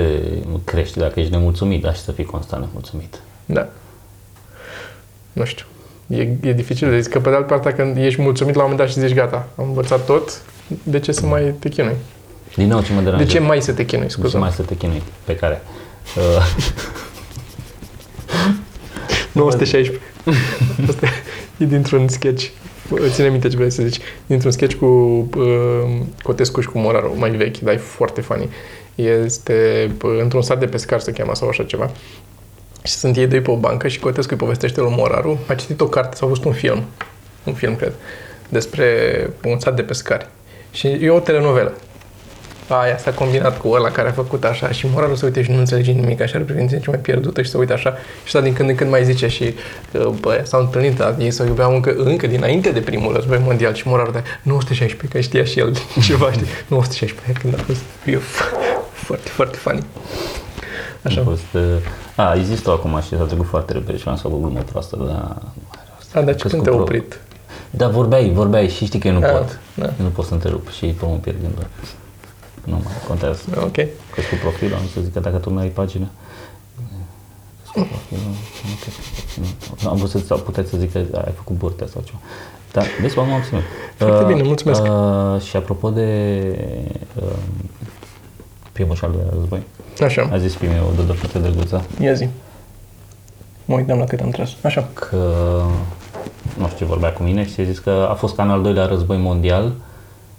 [SPEAKER 1] crești dacă ești nemulțumit, dar și să fii constant nemulțumit.
[SPEAKER 2] Da. Nu știu. E, e dificil de zis că pe de altă parte când ești mulțumit la un moment dat și zici gata, am învățat tot, de ce să mai te chinui?
[SPEAKER 1] Din nou ce mă
[SPEAKER 2] De
[SPEAKER 1] deranjează.
[SPEAKER 2] ce mai să te chinui,
[SPEAKER 1] De ce
[SPEAKER 2] scuze?
[SPEAKER 1] mai să te chinui? Pe care? Uh,
[SPEAKER 2] 916. Asta e dintr-un sketch. ține minte ce vrei să zici. Dintr-un sketch cu uh, Cotescu și cu Moraru, mai vechi, dar e foarte funny. Este uh, într-un sat de pescar, se cheamă, sau așa ceva. Și sunt ei doi pe o bancă și Cotescu îi povestește lui Moraru. A citit o carte sau a văzut un film, un film, cred, despre un sat de pescari. Și e o telenovelă. Aia s-a combinat cu ăla care a făcut așa și moralul să uite și nu înțelege nimic, așa are privința ce mai pierdută și să uite așa și asta din când în când mai zice și că bă, s-au întâlnit, dar ei se iubeau încă, încă dinainte de primul război mondial și moralul de 916, că știa și el ceva, știi, 916, când a fost, e foarte, foarte funny.
[SPEAKER 1] Așa. A, fost, uh, a există acum și s-a trecut foarte repede și am să o glumă proastă, dar...
[SPEAKER 2] A, dar ce când te-a oprit?
[SPEAKER 1] Da, vorbeai, vorbeai și știi că eu nu
[SPEAKER 2] Da,
[SPEAKER 1] pot.
[SPEAKER 2] da.
[SPEAKER 1] Eu nu pot să întrerup și pe mă pierd gândul. Nu mai contează.
[SPEAKER 2] Ok.
[SPEAKER 1] Că cu profilul, am să zic că dacă tu nu ai pagină, cu profilul, nu cred că- nu. Nu, am vrut să sau puteți să zic că ai făcut burte sau ceva. Dar, vezi, m-am obținut.
[SPEAKER 2] Foarte bine, mulțumesc.
[SPEAKER 1] Uh, și apropo de uh, primul și șal doilea război,
[SPEAKER 2] Așa,
[SPEAKER 1] a zis primul o dă foarte drăguță
[SPEAKER 2] ia zi. Mă uitam la cât am tras. Așa.
[SPEAKER 1] că nu știu ce vorbea cu mine și a zis că a fost ca în al doilea război mondial,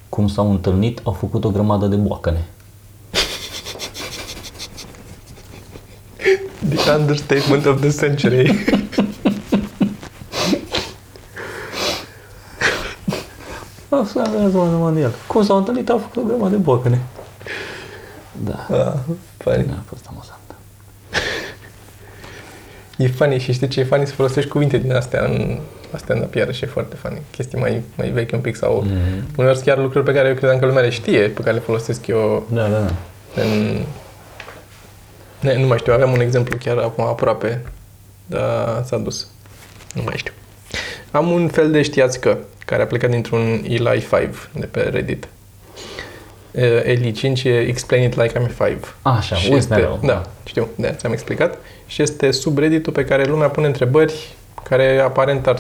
[SPEAKER 1] cum s-au întâlnit, au făcut o grămadă de boacăne.
[SPEAKER 2] The understatement of the century.
[SPEAKER 1] Asta e război mondial. Cum s-au întâlnit, au făcut o grămadă de boacăne. Da,
[SPEAKER 2] ah, funny.
[SPEAKER 1] a fost amuzant.
[SPEAKER 2] E funny și știi ce e funny? Să folosești cuvinte din astea în la stand-up iarăși e foarte funny. Chestii mai, mai vechi un pic sau
[SPEAKER 1] Mhm.
[SPEAKER 2] uneori sunt chiar lucruri pe care eu credeam că lumea le știe, pe care le folosesc eu
[SPEAKER 1] Da, da, da.
[SPEAKER 2] în... Ne, nu mai știu, aveam un exemplu chiar acum aproape, dar s-a dus. Nu mai știu. Am un fel de știați că, care a plecat dintr-un Eli 5 de pe Reddit. Uh, Eli 5 e Explain it like I'm 5.
[SPEAKER 1] Așa,
[SPEAKER 2] Și
[SPEAKER 1] uit
[SPEAKER 2] este,
[SPEAKER 1] mereu.
[SPEAKER 2] Da, știu, de ți-am explicat. Și este subredditul pe care lumea pune întrebări care aparent ar,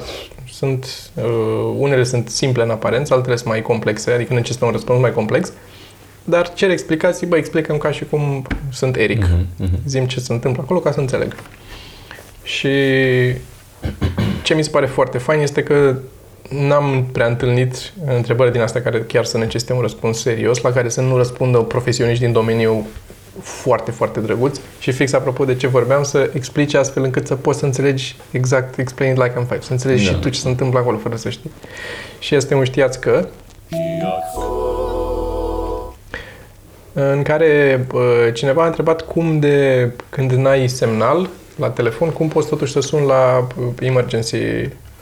[SPEAKER 2] sunt, uh, unele sunt simple în aparență, altele sunt mai complexe, adică necesită un răspuns mai complex, dar cer explicații, bă, explicăm ca și cum sunt Eric.
[SPEAKER 1] Mhm, mhm.
[SPEAKER 2] Zim ce se întâmplă acolo ca să înțeleg. Și ce mi se pare foarte fain este că n-am prea întâlnit întrebări din astea care chiar să necesite un răspuns serios, la care să nu răspundă profesioniști din domeniu foarte, foarte drăguț și fix apropo de ce vorbeam, să explice astfel încât să poți să înțelegi exact explain it like I'm five, să înțelegi
[SPEAKER 1] Da.
[SPEAKER 2] și tu ce se întâmplă acolo fără să știi. Și este un știați că în care uh, cineva a întrebat cum de când n-ai semnal la telefon, cum poți totuși să suni la uh, emergency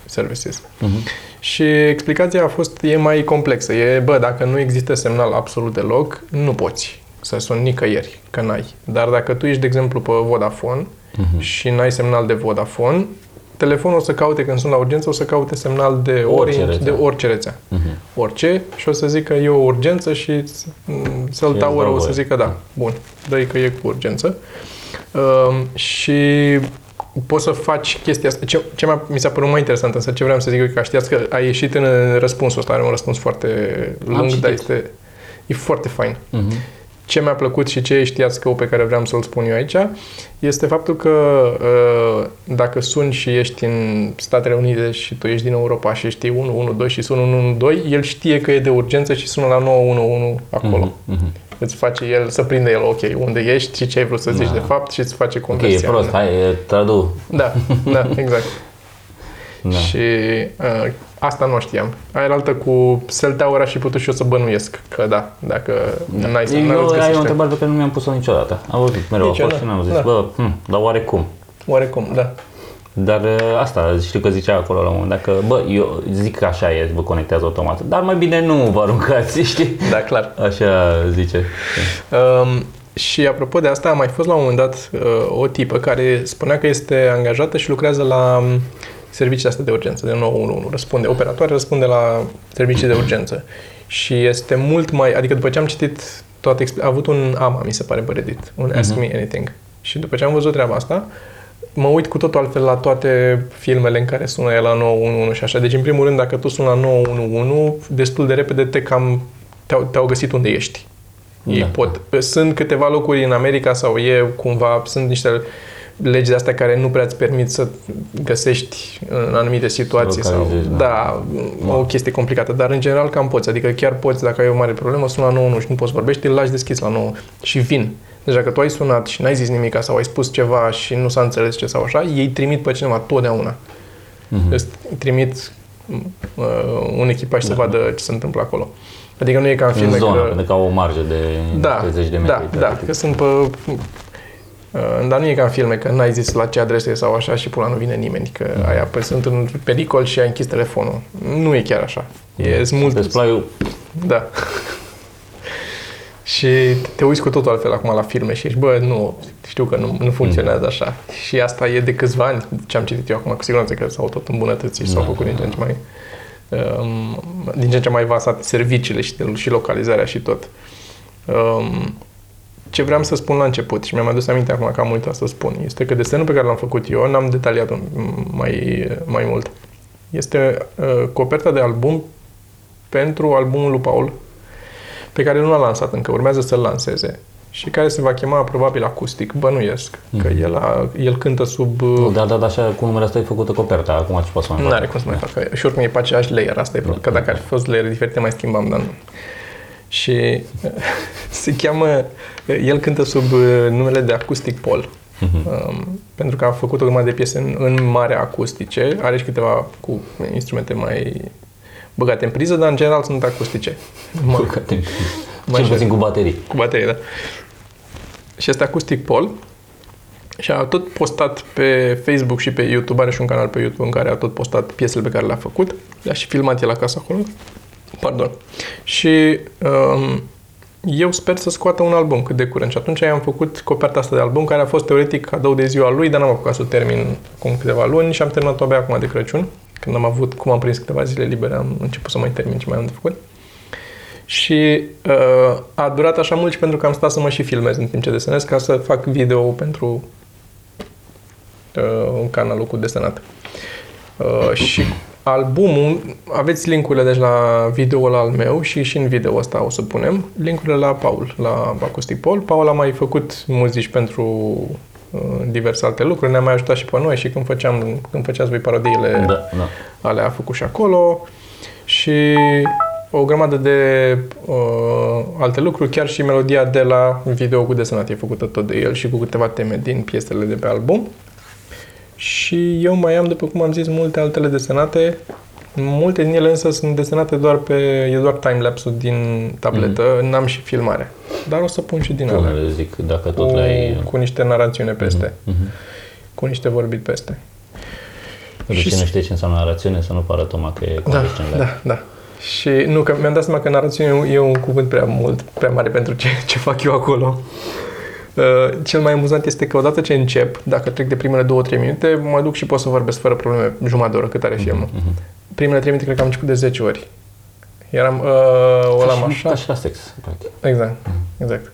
[SPEAKER 2] services.
[SPEAKER 1] Mhm.
[SPEAKER 2] Și explicația a fost, e mai complexă. E, bă, dacă nu există semnal absolut deloc, nu poți să suni nicăieri, că n-ai. Dar dacă tu ești, de exemplu, pe Vodafone
[SPEAKER 1] Mhm.
[SPEAKER 2] și n-ai semnal de Vodafone, telefonul o să caute, când sunt la urgență, o să caute semnal de
[SPEAKER 1] Orice
[SPEAKER 2] Orange,
[SPEAKER 1] rețea.
[SPEAKER 2] de orice rețea.
[SPEAKER 1] Mhm.
[SPEAKER 2] Orice și o să zică e o urgență și mm, cell
[SPEAKER 1] Și
[SPEAKER 2] tower
[SPEAKER 1] îți dau
[SPEAKER 2] o să
[SPEAKER 1] voie.
[SPEAKER 2] zică da, bun, dă că e cu urgență. Um, și poți să faci chestia asta. Ce, ce mi-a, mi s-a părut mai interesant, însă ce vreau să zic eu, că știați că a ieșit în răspunsul ăsta, are un răspuns foarte lung,
[SPEAKER 1] citit.
[SPEAKER 2] dar este e foarte fain.
[SPEAKER 1] Mhm.
[SPEAKER 2] Ce mi-a plăcut și ce știați că pe care vreau să-l spun eu aici este faptul că uh, dacă suni și ești în Statele Unite și tu ești din Europa și știi 112 și sună 112, el știe că e de urgență și sună la 911 acolo.
[SPEAKER 1] Mhm. Mhm.
[SPEAKER 2] Îți face el, să prinde el, ok, unde ești și ce ai vrut să zici
[SPEAKER 1] Da.
[SPEAKER 2] de fapt și îți face
[SPEAKER 1] Ok, e
[SPEAKER 2] conversia.
[SPEAKER 1] prost, hai, e tradu.
[SPEAKER 2] Da, da, exact.
[SPEAKER 1] Da.
[SPEAKER 2] Și uh, asta nu știam. Aia altă cu cell tower aș fi putut și eu să bănuiesc că da, dacă da. n-ai să
[SPEAKER 1] Eu
[SPEAKER 2] n-ai
[SPEAKER 1] ai o
[SPEAKER 2] găsește.
[SPEAKER 1] întrebare pe care nu mi-am pus-o niciodată. Am văzut mereu
[SPEAKER 2] Nici eu,
[SPEAKER 1] acolo și
[SPEAKER 2] da.
[SPEAKER 1] n-am zis,
[SPEAKER 2] Da.
[SPEAKER 1] bă, hm, dar oarecum?
[SPEAKER 2] Oarecum, da.
[SPEAKER 1] Dar ă, asta, știu că zicea acolo la un moment dat că, bă, eu zic că așa e, vă conectează automat, dar mai bine nu vă aruncați, știi?
[SPEAKER 2] Da, clar.
[SPEAKER 1] Așa zice.
[SPEAKER 2] Um, și apropo de asta, a mai fost la un moment dat uh, o tipă care spunea că este angajată și lucrează la um, serviciile astea de urgență, de 911. Răspunde, operatoare răspunde la servicii de urgență. Și este mult mai, adică după ce am citit toate, expli- a avut un AMA, mi se pare, pe Reddit, un Ask Me Anything. Și după ce am văzut treaba asta, mă uit cu totul altfel la toate filmele în care sună el la 911 și așa. Deci, în primul rând, dacă tu suni la 911, destul de repede te cam, te-au, te-au găsit unde ești. Ei
[SPEAKER 1] Da.
[SPEAKER 2] pot. Sunt câteva locuri în America sau e cumva, sunt niște legi de astea care nu prea îți permit să găsești în anumite situații sau,
[SPEAKER 1] localizezi, da.
[SPEAKER 2] da, o chestie complicată, dar în general cam poți, adică chiar poți, dacă ai o mare problemă, suni la 91 și nu poți vorbești, îl lași deschis la 9 și vin. Deci dacă tu ai sunat și n-ai zis nimic sau ai spus ceva și nu s-a înțeles ce sau așa, ei trimit pe cineva totdeauna.
[SPEAKER 1] Mhm.
[SPEAKER 2] Îți trimit uh, un echipaj să vadă ce se întâmplă acolo. Adică nu e ca în
[SPEAKER 1] În
[SPEAKER 2] filme
[SPEAKER 1] zonă,
[SPEAKER 2] că...
[SPEAKER 1] pentru că au o marjă de
[SPEAKER 2] Da,
[SPEAKER 1] 30 de metri.
[SPEAKER 2] da, da, că sunt pe... Uh, dar nu e ca în filme, că n-ai zis la ce adresă e sau așa și pula nu vine nimeni, că
[SPEAKER 1] Mhm.
[SPEAKER 2] aia păi sunt în pericol și ai închis telefonul. Nu e chiar așa. E sunt
[SPEAKER 1] Pe
[SPEAKER 2] mult...
[SPEAKER 1] splaiul,
[SPEAKER 2] Da. și te uiți cu totul altfel acum la filme și ești, bă, nu, știu că nu, nu funcționează așa. Și asta e de câțiva ani, ce am citit eu acum, cu siguranță că s-au tot îmbunătățit și s-au
[SPEAKER 1] Da.
[SPEAKER 2] făcut din ce în ce mai um, din ce în ce mai avansate serviciile și, și localizarea și tot. Um, ce vreau să spun la început și mi-am adus aminte acum că am uitat să spun, este că desenul pe care l-am făcut eu, n-am detaliat mai, mai mult. Este uh, coperta de album pentru albumul lui Paul, pe care nu l-a lansat încă, urmează să-l lanseze și care se va chema probabil acustic, bănuiesc, că
[SPEAKER 1] Mhm.
[SPEAKER 2] el, a, el cântă sub...
[SPEAKER 1] nu, da, da, da, așa cu numele ăsta e făcută coperta, acum ce poți să mai
[SPEAKER 2] Nu
[SPEAKER 1] fac?
[SPEAKER 2] are cum să mai facă. Și oricum e pe aceeași layer, asta e problema. Că dacă ar fi fost layer diferite, mai schimbam, dar nu. Și se cheamă, el cântă sub uh, numele de Acoustic Paul.
[SPEAKER 1] Mhm.
[SPEAKER 2] Um, pentru că a făcut o grămadă de piese în, în mare acustice, are și câteva cu instrumente mai băgate în priză, dar în general sunt acustice. Mai,
[SPEAKER 1] Băgate în priză.
[SPEAKER 2] Mai
[SPEAKER 1] Cel
[SPEAKER 2] șer.
[SPEAKER 1] puțin cu baterii.
[SPEAKER 2] cu baterie, da. Și este Acoustic Paul și a tot postat pe Facebook și pe YouTube, are și un canal pe YouTube în care a tot postat piesele pe care le-a făcut. Le-a și filmat el acasă acolo. Pardon. Și um, eu sper să scoată un album cât de curând. Și atunci am făcut coperta asta de album, care a fost teoretic cadou de ziua lui, dar n-am apucat să o termin acum câteva luni și am terminat-o abia acum de Crăciun. Când am avut, cum am prins câteva zile libere, am început să mai termin ce mai am de făcut. Și uh, a durat așa mult și pentru că am stat să mă și filmez în timp ce desenez, ca să fac video pentru uh, un canalul cu desenat. Uh, și albumul, aveți linkurile deci la video-ul al meu și și în video ăsta o să punem linkurile la Paul, la Acoustic Paul. Paul a mai făcut muzici pentru uh, diverse alte lucruri, ne-a mai ajutat și pe noi și când, făceam, când făceați voi parodiile
[SPEAKER 1] Da, da.
[SPEAKER 2] alea a făcut și acolo și o grămadă de uh, alte lucruri, chiar și melodia de la video cu desenat e făcută tot de el și cu câteva teme din piesele de pe album. Și eu mai am, după cum am zis, multe altele desenate. Multe din ele însă sunt desenate doar pe, e doar timelapse-ul din tabletă, mm. n-am și filmare. Dar o să pun și din alea.
[SPEAKER 1] Unele zic, dacă tot
[SPEAKER 2] Cu,
[SPEAKER 1] le-ai...
[SPEAKER 2] cu niște narațiune peste,
[SPEAKER 1] Mhm.
[SPEAKER 2] cu niște vorbit peste.
[SPEAKER 1] Pentru
[SPEAKER 2] Și-
[SPEAKER 1] cine știe ce înseamnă narațiune, să nu pară Toma că e
[SPEAKER 2] Da,
[SPEAKER 1] convescent la
[SPEAKER 2] da, da. Și nu, că mi-am dat seama că narațiune e un cuvânt prea mult, prea mare pentru ce, ce fac eu acolo. Uh, cel mai amuzant este că odată ce încep, dacă trec de primele 2-3 minute, mă duc și pot să vorbesc fără probleme jumătate de oră cât are filmul.
[SPEAKER 1] Mhm.
[SPEAKER 2] Primele 3 minute cred că am început de 10 ori. Eram, uh, o
[SPEAKER 1] Ca
[SPEAKER 2] l-am
[SPEAKER 1] și-
[SPEAKER 2] așa.
[SPEAKER 1] Ca și la sex, practic.
[SPEAKER 2] Exact, exact.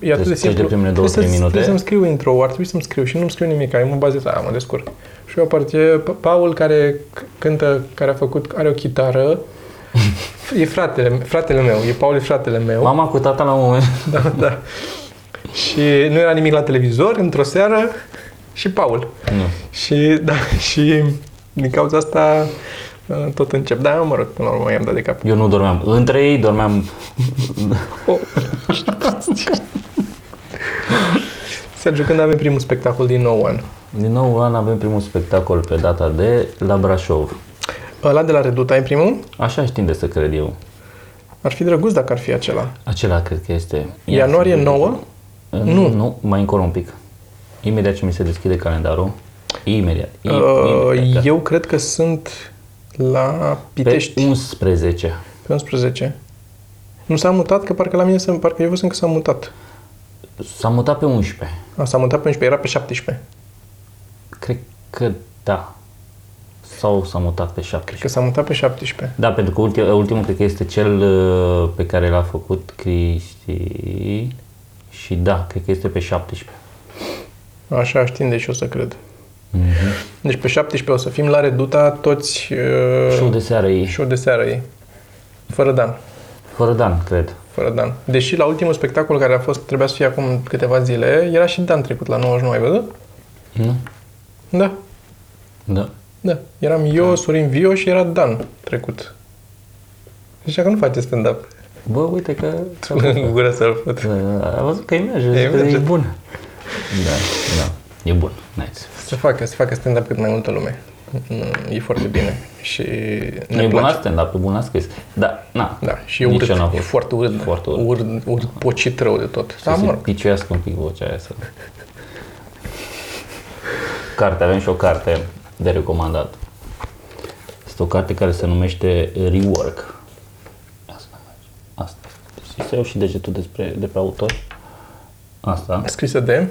[SPEAKER 2] E atât de
[SPEAKER 1] Deci treci de
[SPEAKER 2] simplu.
[SPEAKER 1] primele două,
[SPEAKER 2] Trebuie
[SPEAKER 1] trei
[SPEAKER 2] să-
[SPEAKER 1] minute.
[SPEAKER 2] Trebuie să-mi scriu intro, ar trebui să-mi scriu și nu-mi scriu nimic, eu mă bazez, a, mă descurc. Și eu aparte, Pa- Paul care c- cântă, care a făcut, are o chitară, e fratele, fratele meu, e Paul e fratele meu.
[SPEAKER 1] Mama cu tata la un moment.
[SPEAKER 2] Da, da. Și nu era nimic la televizor, într-o seară, și Paul.
[SPEAKER 1] Nu.
[SPEAKER 2] Și, da, și din cauza asta uh, tot încep. Da, mă rog, până la urmă i-am dat de cap.
[SPEAKER 1] Eu nu dormeam. Între ei dormeam...
[SPEAKER 2] Oh. Sergiu, când avem primul spectacol din nou an?
[SPEAKER 1] Din nou an avem primul spectacol pe data de la Brașov.
[SPEAKER 2] Ăla de la Reduta e primul?
[SPEAKER 1] Așa știm de să cred eu.
[SPEAKER 2] Ar fi drăguț dacă ar fi acela.
[SPEAKER 1] Acela cred că este.
[SPEAKER 2] Ianuarie 9?
[SPEAKER 1] Nu.
[SPEAKER 2] Nu.
[SPEAKER 1] Nu, mai încolo un pic. Imediat ce mi se deschide calendarul. Imediat. I-
[SPEAKER 2] Uh,
[SPEAKER 1] imediat da.
[SPEAKER 2] eu cred că sunt la Pitești.
[SPEAKER 1] Pe 11.
[SPEAKER 2] Pe 11. Nu s-a mutat? Că parcă la mine, se- parcă eu văzusem că s-a mutat.
[SPEAKER 1] S-a mutat pe 11.
[SPEAKER 2] A, s-a mutat pe 11, era pe 17.
[SPEAKER 1] Cred că da. Sau s-a mutat pe 17.
[SPEAKER 2] Că s-a mutat pe 17.
[SPEAKER 1] Da, pentru că ultim, ultimul cred că este cel uh, pe care l-a făcut Cristi și da, cred că este pe 17.
[SPEAKER 2] Așa știm de și o să cred.
[SPEAKER 1] Mm-hmm.
[SPEAKER 2] Deci pe 17 o să fim la Reduta toți uh,
[SPEAKER 1] Show de seară e,
[SPEAKER 2] show de seară ei. Fără Dan.
[SPEAKER 1] fără Dan, cred.
[SPEAKER 2] Fără Dan. Deși la ultimul spectacol care a fost, trebuia să fie acum câteva zile, era și Dan trecut la 99, ai văzut?
[SPEAKER 1] Nu?
[SPEAKER 2] Da,
[SPEAKER 1] Da.
[SPEAKER 2] da. Eram eu, Sorin Vio și era Dan trecut. Zicea că nu face stand-up.
[SPEAKER 1] Bă, uite că...
[SPEAKER 2] În gură să-l făt.
[SPEAKER 1] Da, A văzut că îi merge,
[SPEAKER 2] Îi
[SPEAKER 1] că
[SPEAKER 2] merge.
[SPEAKER 1] e bun. Da, da. E bun, nice.
[SPEAKER 2] Să facă, să facă stand-up cât mai multă lume. Mm, E foarte bine. Și ne
[SPEAKER 1] e bun la
[SPEAKER 2] place.
[SPEAKER 1] stand-up, e bun la scris. Da, na.
[SPEAKER 2] Da, și e
[SPEAKER 1] Nici
[SPEAKER 2] urât.
[SPEAKER 1] eu n-am
[SPEAKER 2] E
[SPEAKER 1] fost.
[SPEAKER 2] foarte urât.
[SPEAKER 1] Foarte urât.
[SPEAKER 2] Urât, urât pocit rău de tot.
[SPEAKER 1] Să
[SPEAKER 2] Da,
[SPEAKER 1] se
[SPEAKER 2] mă rog.
[SPEAKER 1] piciuiască un pic vocea aia să... Carte, avem și o carte de recomandat. Este o carte care se numește Rework. Asta. Asta. Și să iau și degetul despre, de pe autor. Asta.
[SPEAKER 2] Scrisă de...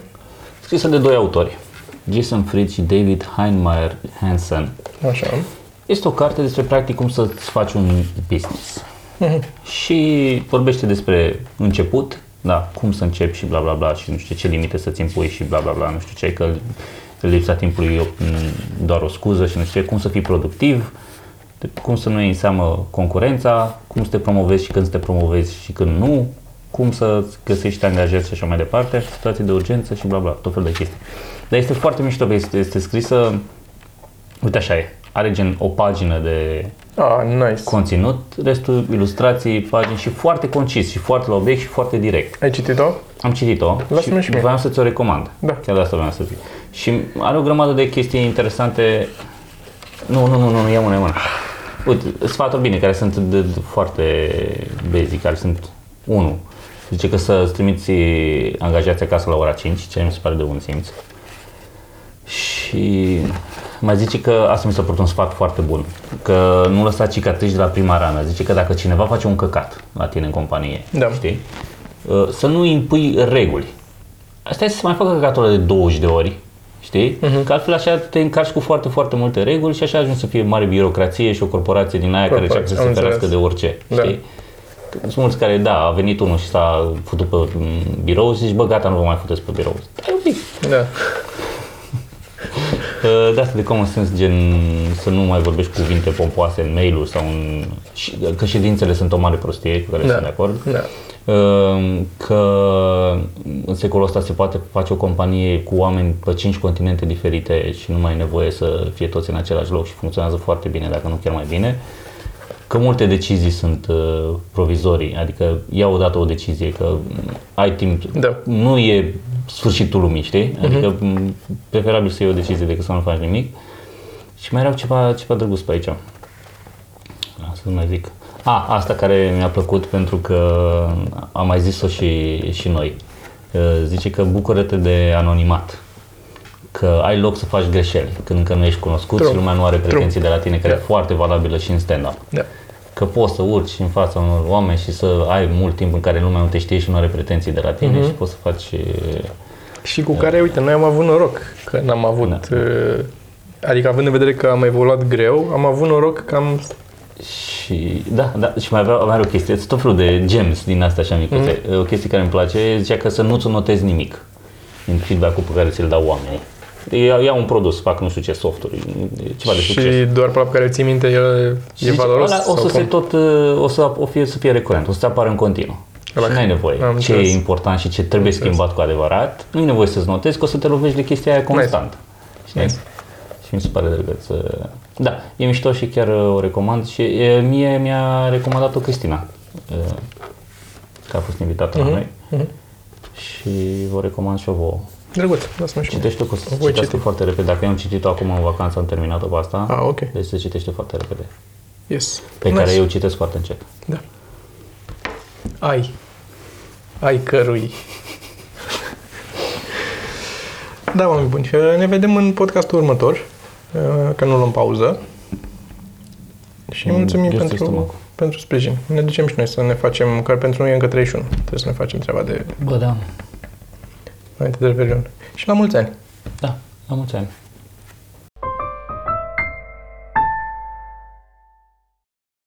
[SPEAKER 1] Scrisă de doi autori. Jason Fried și David Heinemeier Hansen.
[SPEAKER 2] Așa.
[SPEAKER 1] Este o carte despre practic cum să-ți faci un business. și vorbește despre început, da, cum să începi și bla bla bla și nu știu ce limite să-ți impui și bla bla bla, nu știu ce, că lipsa timpului e o- m, doar o scuză și nu știu ce, cum să fii productiv, de- cum să nu iei în seamă concurența, cum să te promovezi și când să te promovezi și când nu, cum să găsești angajați și așa mai departe, situații de urgență și bla bla, tot felul de chestii. Dar este foarte mișto, că este, este scrisă, uite așa e, are gen o pagină de
[SPEAKER 2] Ah, nice.
[SPEAKER 1] conținut, restul ilustrații, pagini și foarte concis și foarte la obiect și foarte direct.
[SPEAKER 2] Ai citit-o?
[SPEAKER 1] Am citit-o
[SPEAKER 2] Lasă-mi
[SPEAKER 1] și
[SPEAKER 2] și mie.
[SPEAKER 1] voiam să ți-o recomand.
[SPEAKER 2] Da.
[SPEAKER 1] Chiar de asta vreau să zic. Și are o grămadă de chestii interesante. Nu, nu, nu, nu, nu ia mână, ia mână. Uite, sfaturi bine, care sunt de, de, foarte basic, care sunt 1. Zice că să-ți trimiți angajații acasă la ora 5, ceea ce mi se pare de un simț. Și mai zice că asta mi s-a părut un sfat foarte bun, că nu lăsa cicatrici de la prima rană. Zice că dacă cineva face un căcat la tine în companie,
[SPEAKER 2] Da.
[SPEAKER 1] știi, uh, să nu îi impui reguli. Asta e să mai facă căcatul ăla de 20 de ori, știi? Uh-huh. Că altfel așa te încarci cu foarte, foarte multe reguli și așa ajungi să fie mare birocrație și o corporație din aia care
[SPEAKER 2] Corporație,
[SPEAKER 1] încearcă să
[SPEAKER 2] am
[SPEAKER 1] se ferească
[SPEAKER 2] înțeles.
[SPEAKER 1] de orice,
[SPEAKER 2] Da.
[SPEAKER 1] știi? Că Sunt mulți care, da, a venit unul și s-a făcut pe m, birou și zici, bă, gata, nu vă mai futeți pe birou. Stai un pic,
[SPEAKER 2] Da.
[SPEAKER 1] Uh, De asta de common sense, gen să nu mai vorbești cuvinte pompoase în mail sau în... și- Că ședințele sunt o mare prostie cu care
[SPEAKER 2] Da.
[SPEAKER 1] sunt de acord.
[SPEAKER 2] Da.
[SPEAKER 1] Uh, Că în secolul ăsta se poate face o companie cu oameni pe 5 continente diferite și nu mai e nevoie să fie toți în același loc și funcționează foarte bine, dacă nu chiar mai bine. Că multe decizii sunt uh, provizorii, adică iau odată o decizie, că mm, ai timp,
[SPEAKER 2] Da.
[SPEAKER 1] nu e sfârșitul lumii, știi? Adică m, preferabil să iei o decizie decât să nu faci nimic. Și mai erau ceva, ceva drăguț pe aici. Să mai zic. A, asta care mi-a plăcut pentru că am mai zis-o și, și noi. Uh, Zice că bucură-te de anonimat. Că ai loc să faci greșeli când încă nu ești cunoscut
[SPEAKER 2] True.
[SPEAKER 1] și lumea nu are pretenții de la tine, care
[SPEAKER 2] Da.
[SPEAKER 1] e foarte valabilă și în stand-up.
[SPEAKER 2] Da.
[SPEAKER 1] Că poți să urci în fața unor oameni și să ai mult timp în care lumea nu te știe și nu are pretenții de la tine
[SPEAKER 2] Mhm.
[SPEAKER 1] și poți să faci uh,
[SPEAKER 2] Și cu care, uite, noi am avut noroc că n-am avut...
[SPEAKER 1] Da.
[SPEAKER 2] uh, Adică având în vedere că am evoluat greu, am avut noroc că am...
[SPEAKER 1] Și da, da, și mai avea, mai are o chestie, sunt tot felul de gems din astea așa micuțe.
[SPEAKER 2] Mhm.
[SPEAKER 1] O chestie care îmi place, zicea că să nu-ți notezi nimic din feedback-ul pe care ți-l dau oamenii. Ia, ia un produs, fac nu știu ce softuri, e ceva de
[SPEAKER 2] și
[SPEAKER 1] succes.
[SPEAKER 2] doar pe ăla pe care îl ții minte, el
[SPEAKER 1] Și
[SPEAKER 2] e
[SPEAKER 1] zice,
[SPEAKER 2] valoros?
[SPEAKER 1] ăla o
[SPEAKER 2] sau
[SPEAKER 1] să se
[SPEAKER 2] cum?
[SPEAKER 1] tot, uh, o să, o fie, să fie recurent, o să apară în continuu.
[SPEAKER 2] Ăla
[SPEAKER 1] și n-ai
[SPEAKER 2] că-
[SPEAKER 1] nevoie.
[SPEAKER 2] am
[SPEAKER 1] ce
[SPEAKER 2] înțeles.
[SPEAKER 1] e important și ce trebuie
[SPEAKER 2] înțeles.
[SPEAKER 1] schimbat cu adevărat, nu e nevoie să-ți notezi, că o să te lovești de chestia aia constant. Știi?
[SPEAKER 2] Nice.
[SPEAKER 1] Și mi se pare drăguț. Uh, Da, e mișto și chiar uh, o recomand și uh, mie mi-a recomandat-o Cristina, uh, că a fost invitată la noi.
[SPEAKER 2] mhm.
[SPEAKER 1] Și vă recomand și eu vouă.
[SPEAKER 2] Drăguț, lasă-mă și mie.
[SPEAKER 1] Citește-o că o să
[SPEAKER 2] O voi
[SPEAKER 1] citească
[SPEAKER 2] citi.
[SPEAKER 1] foarte repede. Dacă eu am citit-o acum în vacanță, am terminat-o pe asta.
[SPEAKER 2] Ah, ok.
[SPEAKER 1] Deci se citește foarte repede.
[SPEAKER 2] Yes.
[SPEAKER 1] Pe care eu citesc foarte încet.
[SPEAKER 2] Da. Ai. Ai cărui. da, oameni buni. Ne vedem în podcastul următor, că nu luăm pauză. Și
[SPEAKER 1] Mm,
[SPEAKER 2] mulțumim
[SPEAKER 1] este
[SPEAKER 2] pentru,
[SPEAKER 1] stomacul.
[SPEAKER 2] pentru sprijin. Ne ducem și noi să ne facem, că pentru noi e încă 31. Trebuie să ne facem treaba de
[SPEAKER 1] Bă, da.
[SPEAKER 2] înainte de Revelion. Și la mulți ani!
[SPEAKER 1] Da, la mulți ani.